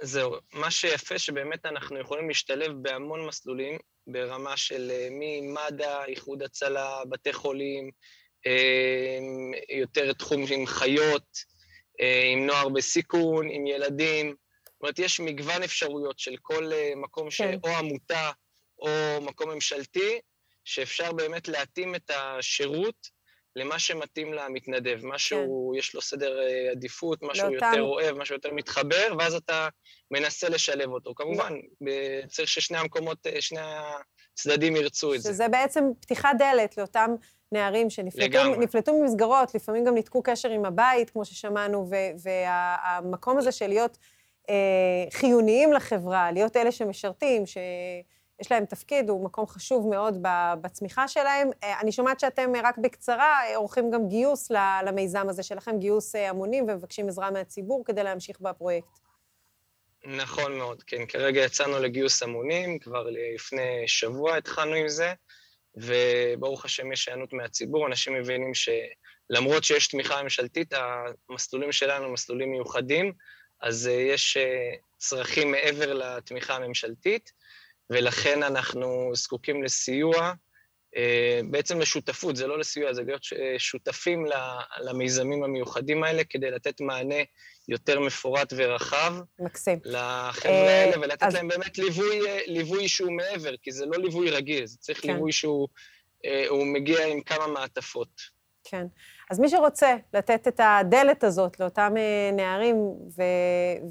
זהו, מה שיפה שבאמת אנחנו יכולים להשתלב בהמון מסלולים, ברמה של אה, ממד"א, איחוד הצלה, בתי חולים, אה, יותר תחום עם חיות, אה, עם נוער בסיכון, עם ילדים. זאת אומרת, יש מגוון אפשרויות של כל מקום ש... כן. או עמותה או מקום ממשלתי, שאפשר באמת להתאים את השירות למה שמתאים למתנדב, משהו, כן. יש לו סדר אה, עדיפות, משהו לאותם... יותר אוהב, משהו יותר מתחבר, ואז אתה מנסה לשלב אותו. כמובן, צריך ששני המקומות, אה, שני הצדדים ירצו את זה. שזה בעצם פתיחת דלת לאותם נערים שנפלטו ממסגרות, לפעמים גם ניתקו קשר עם הבית, כמו ששמענו, והמקום הזה של להיות אה, חיוניים לחברה, להיות אלה שמשרתים, שיש להם תפקיד, הוא מקום חשוב מאוד בצמיחה שלהם. אה, אני שומעת שאתם אה, רק בקצרה אה, עורכים גם גיוס למיזם הזה שלכם, גיוס המונים, ומבקשים עזרה מהציבור כדי להמשיך בפרויקט. נכון מאוד, כן. כרגע יצאנו לגיוס המונים, כבר לפני שבוע התחלנו עם זה, וברוך השם יש היענות מהציבור, אנשים מבינים שלמרות שיש תמיכה ממשלתית, המסלולים שלנו הם מסלולים מיוחדים, אז אה, יש אה, צרכים מעבר לתמיכה הממשלתית, ולכן אנחנו זקוקים לסיוע, בעצם לשותפות, זה לא לסיוע, זה להיות אה, שותפים למיזמים המיוחדים האלה, כדי לתת מענה יותר מפורט ורחב מקסים. לחבר'ה אה, האלה, ולתת אז- להם באמת ליווי, אה, ליווי שהוא מעבר, כי זה לא ליווי רגיל, זה צריך כן. ליווי שהוא אה, הוא מגיע עם כמה מעטפות. כן. אז מי שרוצה לתת את הדלת הזאת לאותם אה, נערים ו-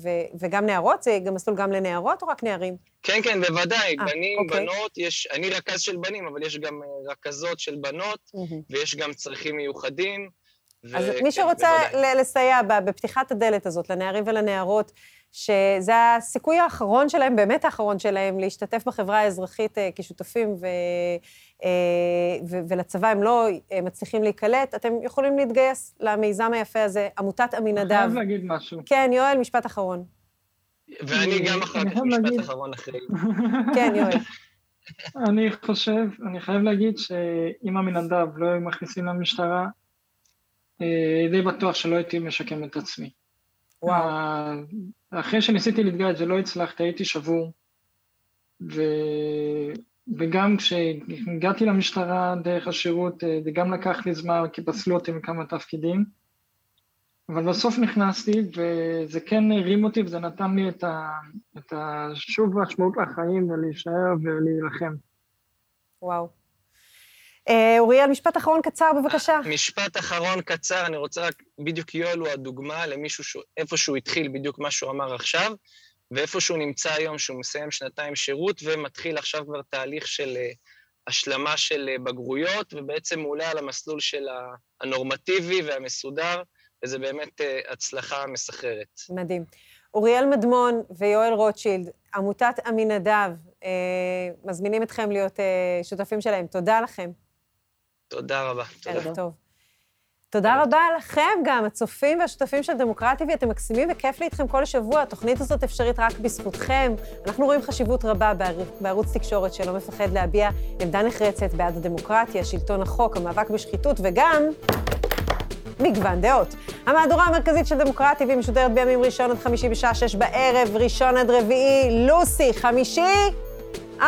ו- וגם נערות, זה גם מסלול גם לנערות או רק נערים? כן, כן, בוודאי, אה, בנים, אוקיי. בנות, יש, אני רכז של בנים, אבל יש גם אה, רכזות של בנות, ויש גם צרכים מיוחדים. אז וכן, מי שרוצה בוודאי. לסייע בפתיחת הדלת הזאת לנערים ולנערות, שזה הסיכוי האחרון שלהם, באמת האחרון שלהם, להשתתף בחברה האזרחית אה, כשותפים, ו, ו, ולצבא הם לא מצליחים להיקלט, אתם יכולים להתגייס למיזם היפה הזה, עמותת אני עמינדב. חייב להגיד משהו. כן, יואל, משפט אחרון. ואני גם אחר אני כך משפט אחרון אחרי. כן, יואל. אני חושב, אני חייב להגיד שאם המנדב לא היו מכניסים למשטרה, אה, די בטוח שלא הייתי משקם את עצמי. וואו. אחרי שניסיתי להתגייס ולא הצלחתי, הייתי שבור. ו... וגם כשהגעתי למשטרה דרך השירות, אה, זה גם לקח לי זמן, כי פסלו אותי מכמה תפקידים. אבל בסוף נכנסתי, וזה כן הרים אותי, וזה נתן לי את, ה... את השוב משמעות לחיים, ולהישאר ולהילחם. וואו. אה, אוריאל, משפט אחרון קצר, בבקשה. משפט אחרון קצר, אני רוצה רק, בדיוק יואל הוא הדוגמה למישהו, שהוא, איפה שהוא התחיל, בדיוק מה שהוא אמר עכשיו, ואיפה שהוא נמצא היום, שהוא מסיים שנתיים שירות ומתחיל עכשיו כבר תהליך של אה, השלמה של אה, בגרויות, ובעצם הוא עולה על המסלול של ה- הנורמטיבי והמסודר, וזה באמת אה, הצלחה מסחררת. מדהים. אוריאל מדמון ויואל רוטשילד, עמותת עמינדב, אה, מזמינים אתכם להיות אה, שותפים שלהם. תודה לכם. תודה רבה. תודה. ערב טוב. תודה רבה לכם גם, הצופים והשותפים של דמוקרטי, ואתם מקסימים וכיף לי איתכם כל שבוע. התוכנית הזאת אפשרית רק בזכותכם. אנחנו רואים חשיבות רבה בער- בערוץ תקשורת שלא מפחד להביע עמדה נחרצת בעד הדמוקרטיה, שלטון החוק, המאבק בשחיתות, וגם מגוון דעות. המהדורה המרכזית של דמוקרטי, והיא משודרת בימים ראשון עד חמישי בשעה שש בערב, ראשון עד רביעי, לוסי, חמישי,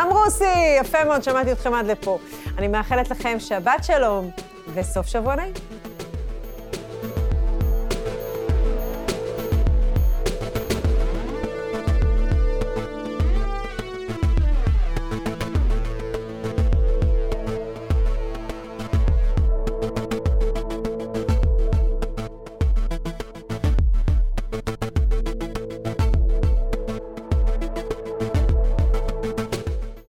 אמרוסי, יפה מאוד, שמעתי אתכם עד לפה. אני מאחלת לכם שבת שלום וסוף שבוע נעים.